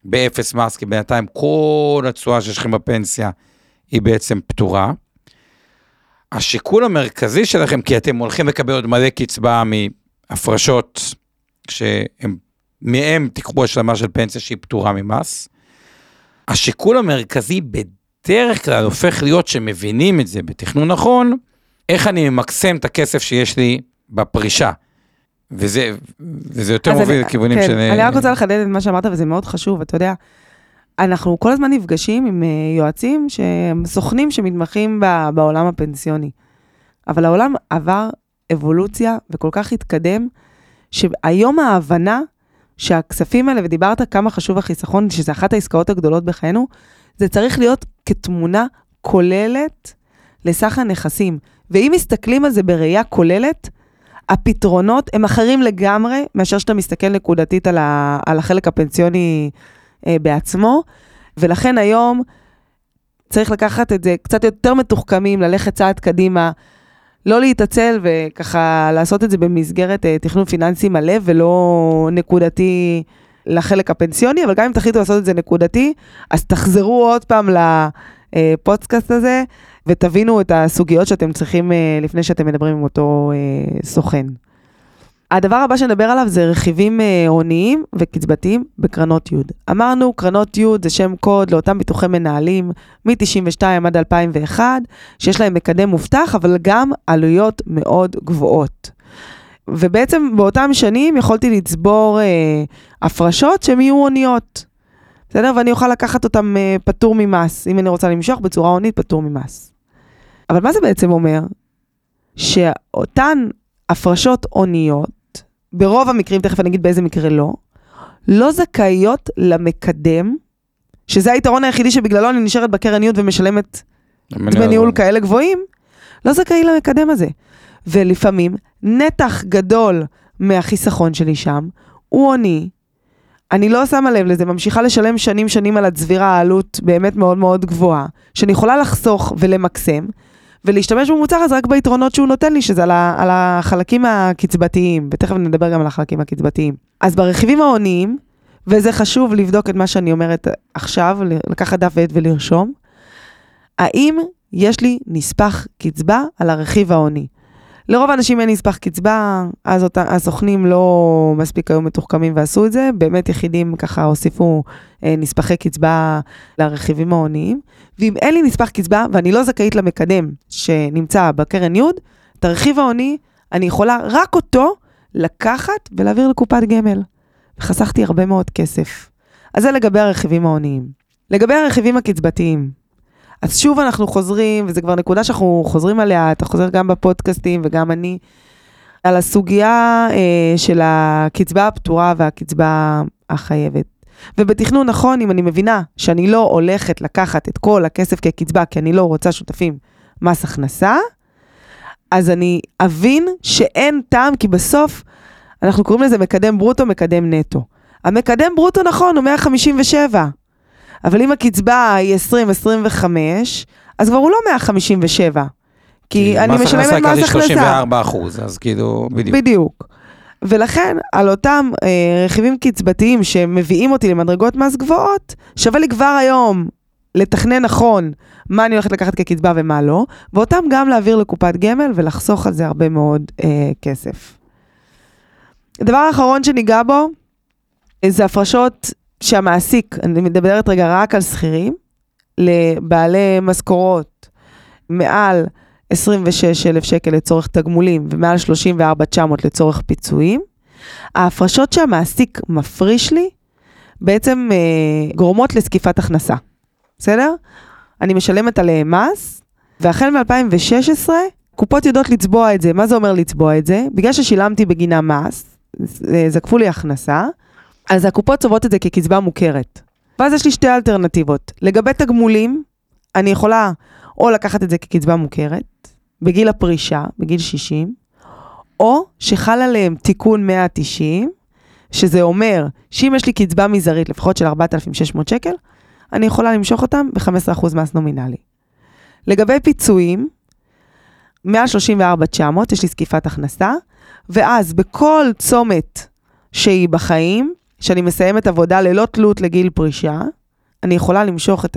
S3: באפס מס, כי בינתיים כל התשואה שיש לכם בפנסיה היא בעצם פטורה. השיקול המרכזי שלכם, כי אתם הולכים לקבל עוד מלא קצבה מהפרשות שהם, מהם תיקחו השלמה של פנסיה שהיא פטורה ממס. השיקול המרכזי בדרך כלל הופך להיות שמבינים את זה בתכנון נכון, איך אני ממקסם את הכסף שיש לי בפרישה. וזה, וזה יותר מוביל לכיוונים
S4: כן,
S3: של...
S4: אני רק רוצה לחדד את מה שאמרת, וזה מאוד חשוב, אתה יודע. אנחנו כל הזמן נפגשים עם אה, יועצים שהם סוכנים שמתמחים בעולם הפנסיוני. אבל העולם עבר אבולוציה וכל כך התקדם, שהיום ההבנה שהכספים האלה, ודיברת כמה חשוב החיסכון, שזה אחת העסקאות הגדולות בחיינו, זה צריך להיות כתמונה כוללת לסך הנכסים. ואם מסתכלים על זה בראייה כוללת, הפתרונות הם אחרים לגמרי מאשר שאתה מסתכל נקודתית על, ה, על החלק הפנסיוני אה, בעצמו, ולכן היום צריך לקחת את זה קצת יותר מתוחכמים, ללכת צעד קדימה, לא להתעצל וככה לעשות את זה במסגרת אה, תכנון פיננסי מלא ולא נקודתי לחלק הפנסיוני, אבל גם אם תחליטו לעשות את זה נקודתי, אז תחזרו עוד פעם לפודקאסט הזה ותבינו את הסוגיות שאתם צריכים אה, לפני שאתם מדברים עם אותו אה, סוכן. הדבר הבא שנדבר עליו זה רכיבים אה, הוניים וקצבתיים בקרנות י'. אמרנו, קרנות י' זה שם קוד לאותם ביטוחי מנהלים מ-92 עד 2001, שיש להם מקדם מובטח, אבל גם עלויות מאוד גבוהות. ובעצם באותם שנים יכולתי לצבור אה, הפרשות שהן יהיו הוניות. בסדר? ואני אוכל לקחת אותן אה, פטור ממס. אם אני רוצה למשוך בצורה הונית, פטור ממס. אבל מה זה בעצם אומר? שאותן הפרשות הוניות, ברוב המקרים, תכף אני אגיד באיזה מקרה לא, לא זכאיות למקדם, שזה היתרון היחידי שבגללו אני נשארת בקרן י' ומשלמת דמי ניהול כאלה גבוהים, לא זכאי למקדם הזה. ולפעמים נתח גדול מהחיסכון שלי שם הוא הוני. אני לא שמה לב לזה, ממשיכה לשלם שנים שנים על הצבירה, העלות באמת מאוד מאוד גבוהה, שאני יכולה לחסוך ולמקסם, ולהשתמש במוצר הזה רק ביתרונות שהוא נותן לי, שזה על, ה, על החלקים הקצבתיים, ותכף נדבר גם על החלקים הקצבתיים. אז ברכיבים ההוניים, וזה חשוב לבדוק את מה שאני אומרת עכשיו, לקחת דף ועט ולרשום, האם יש לי נספח קצבה על הרכיב ההוני? לרוב האנשים אין נספח קצבה, אז אותה, הסוכנים לא מספיק היו מתוחכמים ועשו את זה, באמת יחידים ככה הוסיפו אה, נספחי קצבה לרכיבים ההוניים. ואם אין לי נספח קצבה ואני לא זכאית למקדם שנמצא בקרן י', את הרכיב ההוני, אני יכולה רק אותו לקחת ולהעביר לקופת גמל. וחסכתי הרבה מאוד כסף. אז זה לגבי הרכיבים ההוניים. לגבי הרכיבים הקצבתיים, אז שוב אנחנו חוזרים, וזו כבר נקודה שאנחנו חוזרים עליה, אתה חוזר גם בפודקאסטים וגם אני, על הסוגיה אה, של הקצבה הפטורה והקצבה החייבת. ובתכנון נכון, אם אני מבינה שאני לא הולכת לקחת את כל הכסף כקצבה, כי אני לא רוצה שותפים מס הכנסה, אז אני אבין שאין טעם, כי בסוף אנחנו קוראים לזה מקדם ברוטו, מקדם נטו. המקדם ברוטו נכון, הוא 157. אבל אם הקצבה היא 20-25, אז כבר הוא לא 157. כי אני משלמת מס הכנסה.
S3: 34 אחוז, אז כאילו, בדיוק.
S4: בדיוק. ולכן, על אותם אה, רכיבים קצבתיים שמביאים אותי למדרגות מס גבוהות, שווה לי כבר היום לתכנן נכון מה אני הולכת לקחת כקצבה ומה לא, ואותם גם להעביר לקופת גמל ולחסוך על זה הרבה מאוד אה, כסף. הדבר האחרון שניגע בו, זה הפרשות שהמעסיק, אני מדברת רגע רק על שכירים, לבעלי משכורות מעל 26,000 שקל לצורך תגמולים ומעל 34,900 לצורך פיצויים, ההפרשות שהמעסיק מפריש לי בעצם אה, גורמות לזקיפת הכנסה, בסדר? אני משלמת עליהם מס, והחל מ-2016 קופות יודעות לצבוע את זה. מה זה אומר לצבוע את זה? בגלל ששילמתי בגינה מס, זקפו לי הכנסה, אז הקופות צובעות את זה כקצבה מוכרת. ואז יש לי שתי אלטרנטיבות. לגבי תגמולים, אני יכולה או לקחת את זה כקצבה מוכרת, בגיל הפרישה, בגיל 60, או שחל עליהם תיקון 190, שזה אומר שאם יש לי קצבה מזערית, לפחות של 4,600 שקל, אני יכולה למשוך אותם ב-15% מס נומינלי. לגבי פיצויים, מעל 34,900, יש לי זקיפת הכנסה, ואז בכל צומת שהיא בחיים, שאני מסיימת עבודה ללא תלות לגיל פרישה, אני יכולה למשוך את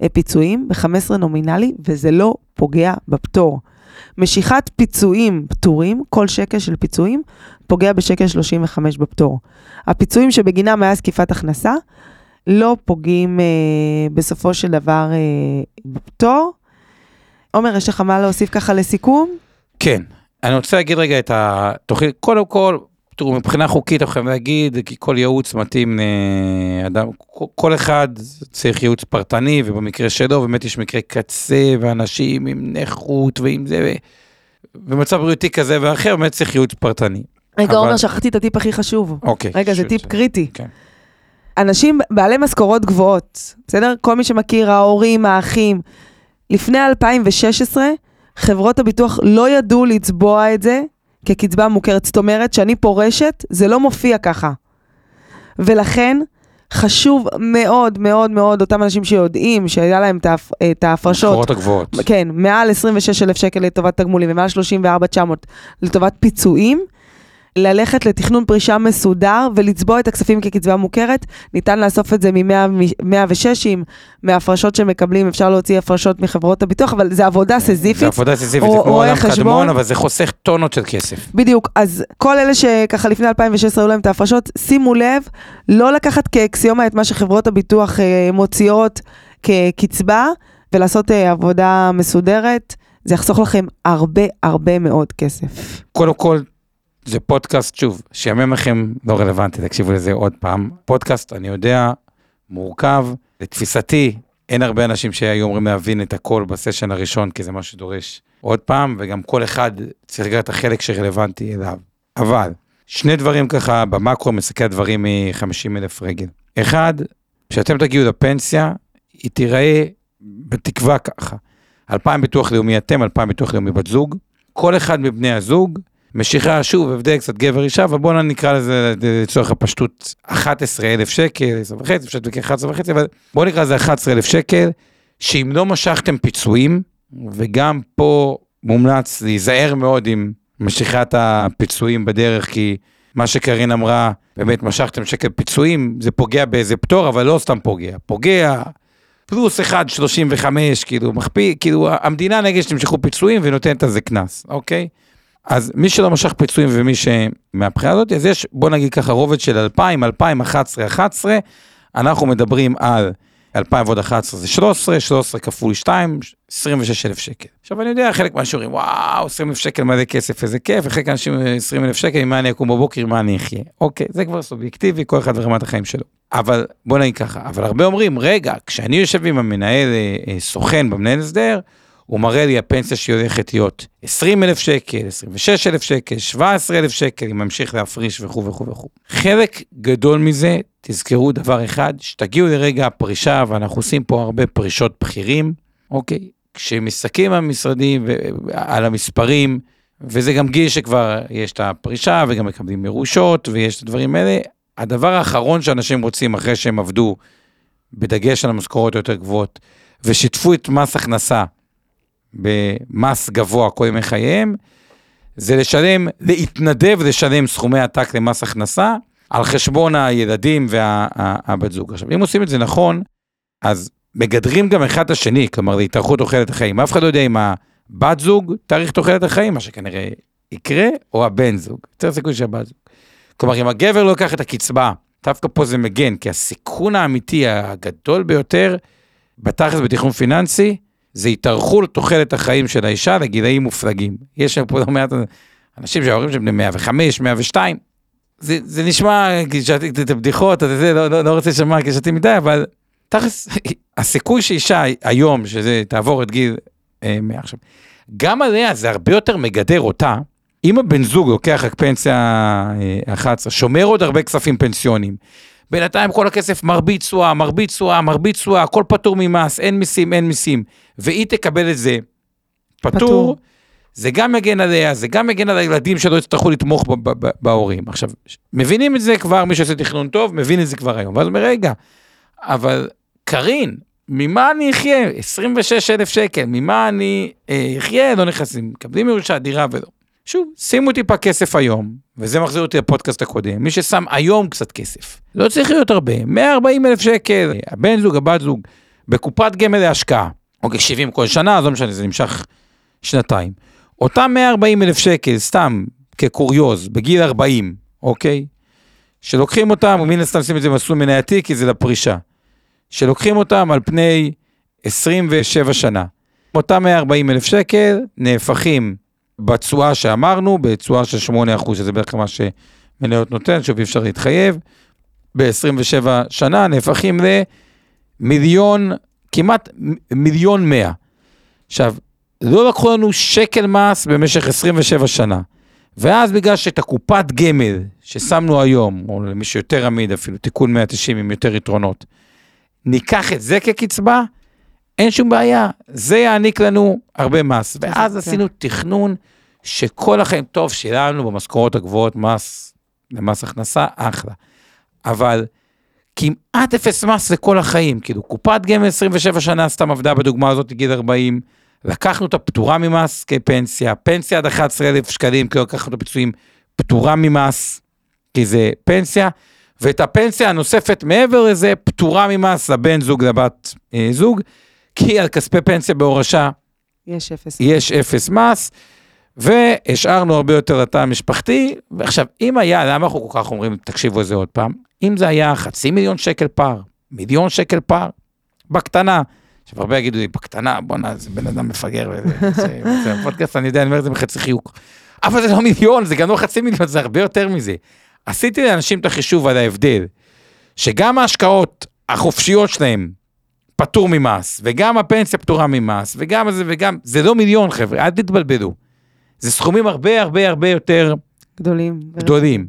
S4: הפיצויים ב-15 נומינלי, וזה לא פוגע בפטור. משיכת פיצויים פטורים, כל שקל של פיצויים, פוגע בשקל 35 בפטור. הפיצויים שבגינם היה זקיפת הכנסה, לא פוגעים אה, בסופו של דבר אה, בפטור. עומר, יש לך מה להוסיף ככה לסיכום?
S3: כן, אני רוצה להגיד רגע את התוכנית, קודם כל, תראו, מבחינה חוקית אנחנו חייבים להגיד, כי כל ייעוץ מתאים לאדם, כל אחד צריך ייעוץ פרטני, ובמקרה שלו באמת יש מקרה קצה, ואנשים עם נכות ועם זה, במצב בריאותי כזה ואחר, באמת צריך ייעוץ פרטני.
S4: רגע,
S3: אבל-
S4: עומר, שכחתי את הטיפ הכי חשוב.
S3: אוקיי.
S4: רגע, זה
S3: ש-
S4: טיפ קריטי.
S3: כן.
S4: אנשים בעלי משכורות גבוהות, בסדר? כל מי שמכיר, ההורים, האחים. לפני 2016, חברות הביטוח לא ידעו לצבוע את זה כקצבה מוכרת. זאת אומרת, שאני פורשת, זה לא מופיע ככה. ולכן, חשוב מאוד מאוד מאוד, אותם אנשים שיודעים שהיה להם את ההפ- את ההפרשות,
S3: המשכורות הגבוהות.
S4: כן, מעל 26,000 שקל לטובת תגמולים ומעל 34,900 לטובת פיצויים, ללכת לתכנון פרישה מסודר ולצבוע את הכספים כקצבה מוכרת. ניתן לאסוף את זה מ-106, מההפרשות שמקבלים, אפשר להוציא הפרשות מחברות הביטוח, אבל זה עבודה
S3: זה
S4: סזיפית.
S3: עבודה סיזיפית,
S4: או-
S3: זה כמו עולם. קדמון, אבל זה חוסך טונות של כסף.
S4: בדיוק, אז כל אלה שככה לפני 2016 היו להם את ההפרשות, שימו לב, לא לקחת כאקסיומה את מה שחברות הביטוח אה, מוציאות כקצבה, ולעשות אה, עבודה מסודרת, זה יחסוך לכם הרבה הרבה מאוד כסף.
S3: קודם כל, זה פודקאסט, שוב, שיאמם לכם לא רלוונטי, תקשיבו לזה עוד פעם. פודקאסט, אני יודע, מורכב. לתפיסתי, אין הרבה אנשים שהיו אמורים להבין את הכל בסשן הראשון, כי זה מה שדורש עוד פעם, וגם כל אחד צריך לקחת את החלק שרלוונטי אליו. אבל, שני דברים ככה במקרו, מסתכל דברים מ-50 אלף רגל. אחד, כשאתם תגיעו לפנסיה, היא תיראה בתקווה ככה. 2,000 ביטוח לאומי אתם, 2,000 ביטוח לאומי בת זוג. כל אחד מבני הזוג, משיכה, שוב, הבדל קצת גבר אישה, אבל בואו נקרא לזה לצורך הפשטות 11,000 שקל, 10 וחצי, אפשר להתווכח 11 וחצי, אבל בואו נקרא לזה 11,000 שקל, שאם לא משכתם פיצויים, וגם פה מומלץ להיזהר מאוד עם משיכת הפיצויים בדרך, כי מה שקרין אמרה, באמת משכתם שקל פיצויים, זה פוגע באיזה פטור, אבל לא סתם פוגע, פוגע פלוס 1.35, כאילו, מכפיל, כאילו, המדינה נגד שתמשכו פיצויים ונותנת על זה קנס, אוקיי? אז מי שלא משך פיצויים ומי שמהבחינה הזאת, אז יש, בוא נגיד ככה, רובד של 2,000, 2011, 11, אנחנו מדברים על 2000 ועוד 11 זה 13, 13 כפול 2, 26,000 שקל. עכשיו אני יודע, חלק מהאנשים אומרים, וואו, 20,000 שקל מלא כסף, איזה כיף, וחלק מהאנשים 20,000 שקל, עם מה אני אקום בבוקר, עם מה אני אחיה. אוקיי, זה כבר סובייקטיבי, כל אחד ורמת החיים שלו. אבל בוא נגיד ככה, אבל הרבה אומרים, רגע, כשאני יושב עם המנהל אה, אה, סוכן במנהל הסדר, הוא מראה לי הפנסיה שהיא הולכת להיות 20,000 שקל, 26,000 שקל, 17,000 שקל, היא ממשיך להפריש וכו' וכו' וכו'. חלק גדול מזה, תזכרו דבר אחד, שתגיעו לרגע הפרישה, ואנחנו עושים פה הרבה פרישות בכירים, אוקיי? כשמסתכלים על המשרדים ועל המספרים, וזה גם גיל שכבר יש את הפרישה וגם מקבלים מרושות ויש את הדברים האלה, הדבר האחרון שאנשים רוצים אחרי שהם עבדו, בדגש על המשכורות היותר גבוהות, ושיתפו את מס הכנסה במס גבוה כל ימי חייהם, זה לשלם, להתנדב לשלם סכומי עתק למס הכנסה על חשבון הילדים והבת זוג. עכשיו, אם עושים את זה נכון, אז מגדרים גם אחד את השני, כלומר להתארכות תוחלת החיים. אף אחד לא יודע אם הבת זוג תאריך תוחלת החיים, מה שכנראה יקרה, או הבן זוג. יותר סיכוי שהבת זוג. כלומר, אם הגבר לא לוקח את הקצבה, דווקא פה זה מגן, כי הסיכון האמיתי הגדול ביותר, בתכלס בתכנון פיננסי, זה התארכו לתוחלת החיים של האישה לגילאים מופלגים. יש שם פה לא מעט אנשים שההורים שלהם בני 105, 102. זה, זה נשמע, כשאתי את הבדיחות, אתה יודע, לא, לא, לא רוצה לשמוע כשאתי מדי, אבל תכלס, הסיכוי שאישה היום, שזה תעבור את גיל אה, 100 עכשיו, גם עליה זה הרבה יותר מגדר אותה. אם הבן זוג לוקח רק פנסיה אה, 11, שומר עוד הרבה כספים פנסיונים, בינתיים כל הכסף מרבית תשואה, מרבית תשואה, מרבית תשואה, הכל פטור ממס, אין מיסים, אין מיסים, והיא תקבל את זה פטור,
S4: פטור.
S3: זה גם מגן עליה, זה גם מגן על הילדים שלא יצטרכו לתמוך בהורים. עכשיו, מבינים את זה כבר, מי שעושה תכנון טוב, מבין את זה כבר היום. ואז אומר, רגע, אבל קארין, ממה אני אחיה? 26 אלף שקל, ממה אני אה, אחיה? לא נכנסים, מקבלים ירושה, דירה ולא. שוב, שימו טיפה כסף היום, וזה מחזיר אותי לפודקאסט הקודם, מי ששם היום קצת כסף, לא צריך להיות הרבה, 140 אלף שקל, הבן זוג, הבת זוג, בקופת גמל להשקעה, אוקיי, 70 כל שנה, לא משנה, זה נמשך שנתיים. אותם 140 אלף שקל, סתם כקוריוז, בגיל 40, אוקיי? שלוקחים אותם, ומן הסתם שים את זה במסלול מנייתי, כי זה לפרישה. שלוקחים אותם על פני 27 שנה. אותם 140 אלף שקל נהפכים בתשואה שאמרנו, בתשואה של 8 אחוז, שזה בערך מה שמניות נותן, שוב אי אפשר להתחייב, ב-27 שנה נהפכים למיליון, כמעט מיליון 100. עכשיו, לא לקחו לנו שקל מס במשך 27 שנה. ואז בגלל שאת הקופת גמל ששמנו היום, או למי שיותר עמיד אפילו, תיקון 190 עם יותר יתרונות, ניקח את זה כקצבה, אין שום בעיה, זה יעניק לנו הרבה מס. ואז
S4: כן.
S3: עשינו תכנון שכל החיים, טוב, שילמנו במשכורות הגבוהות מס, למס הכנסה, אחלה. אבל כמעט אפס מס לכל החיים, כאילו קופת גמל 27 שנה סתם עבדה בדוגמה הזאת גיל 40, לקחנו את הפטורה ממס כפנסיה, פנסיה עד 11,000 שקלים, כי לקחנו את הפיצויים פטורה ממס, כי זה פנסיה, ואת הפנסיה הנוספת מעבר לזה פטורה ממס לבן זוג, לבת אה, זוג, כי על כספי פנסיה בהורשה
S4: יש אפס.
S3: יש אפס מס, והשארנו הרבה יותר לתא המשפחתי, ועכשיו, אם היה, למה אנחנו כל כך אומרים, תקשיבו לזה עוד פעם, אם זה היה חצי מיליון שקל פער, מיליון שקל פער, בקטנה, עכשיו הרבה יגידו לי, בקטנה, בואנה, זה בן אדם מפגר, זה פודקאסט, אני יודע, אני אומר את זה בחצי חיוך. אבל זה לא מיליון, זה גם לא חצי מיליון, זה הרבה יותר מזה. עשיתי לאנשים את החישוב על ההבדל, שגם ההשקעות החופשיות שלהם פטור ממס, וגם הפנסיה פטורה ממס, וגם זה וגם, זה לא מיליון חבר'ה, אל תתבלבלו. זה סכומים הרבה הרבה הרבה יותר
S4: גדולים.
S3: גדולים.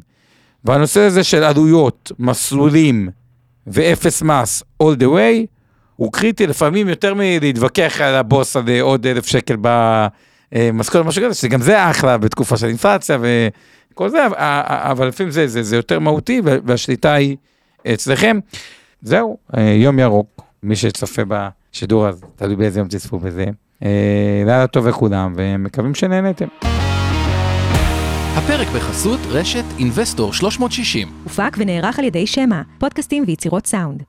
S3: והנושא הזה של עלויות, מסלולים ואפס מס all the way, הוא קריטי לפעמים יותר מלהתווכח על הבוס על אה, עוד אלף שקל במשכורת, משהו כזה, שגם זה אחלה בתקופה של אינפלציה וכל זה, אבל- אבל לפעמים זה, זה, זה יותר מהותי והשליטה היא אצלכם. זהו, אה, יום ירוק, מי שצופה בשידור אז תלוי באיזה יום תצפו בזה. אה, לילה טוב לכולם ומקווים שנהנתם.
S1: הפרק בחסות רשת אינבסטור 360.
S2: הופק ונערך על ידי שמע, פודקאסטים ויצירות סאונד.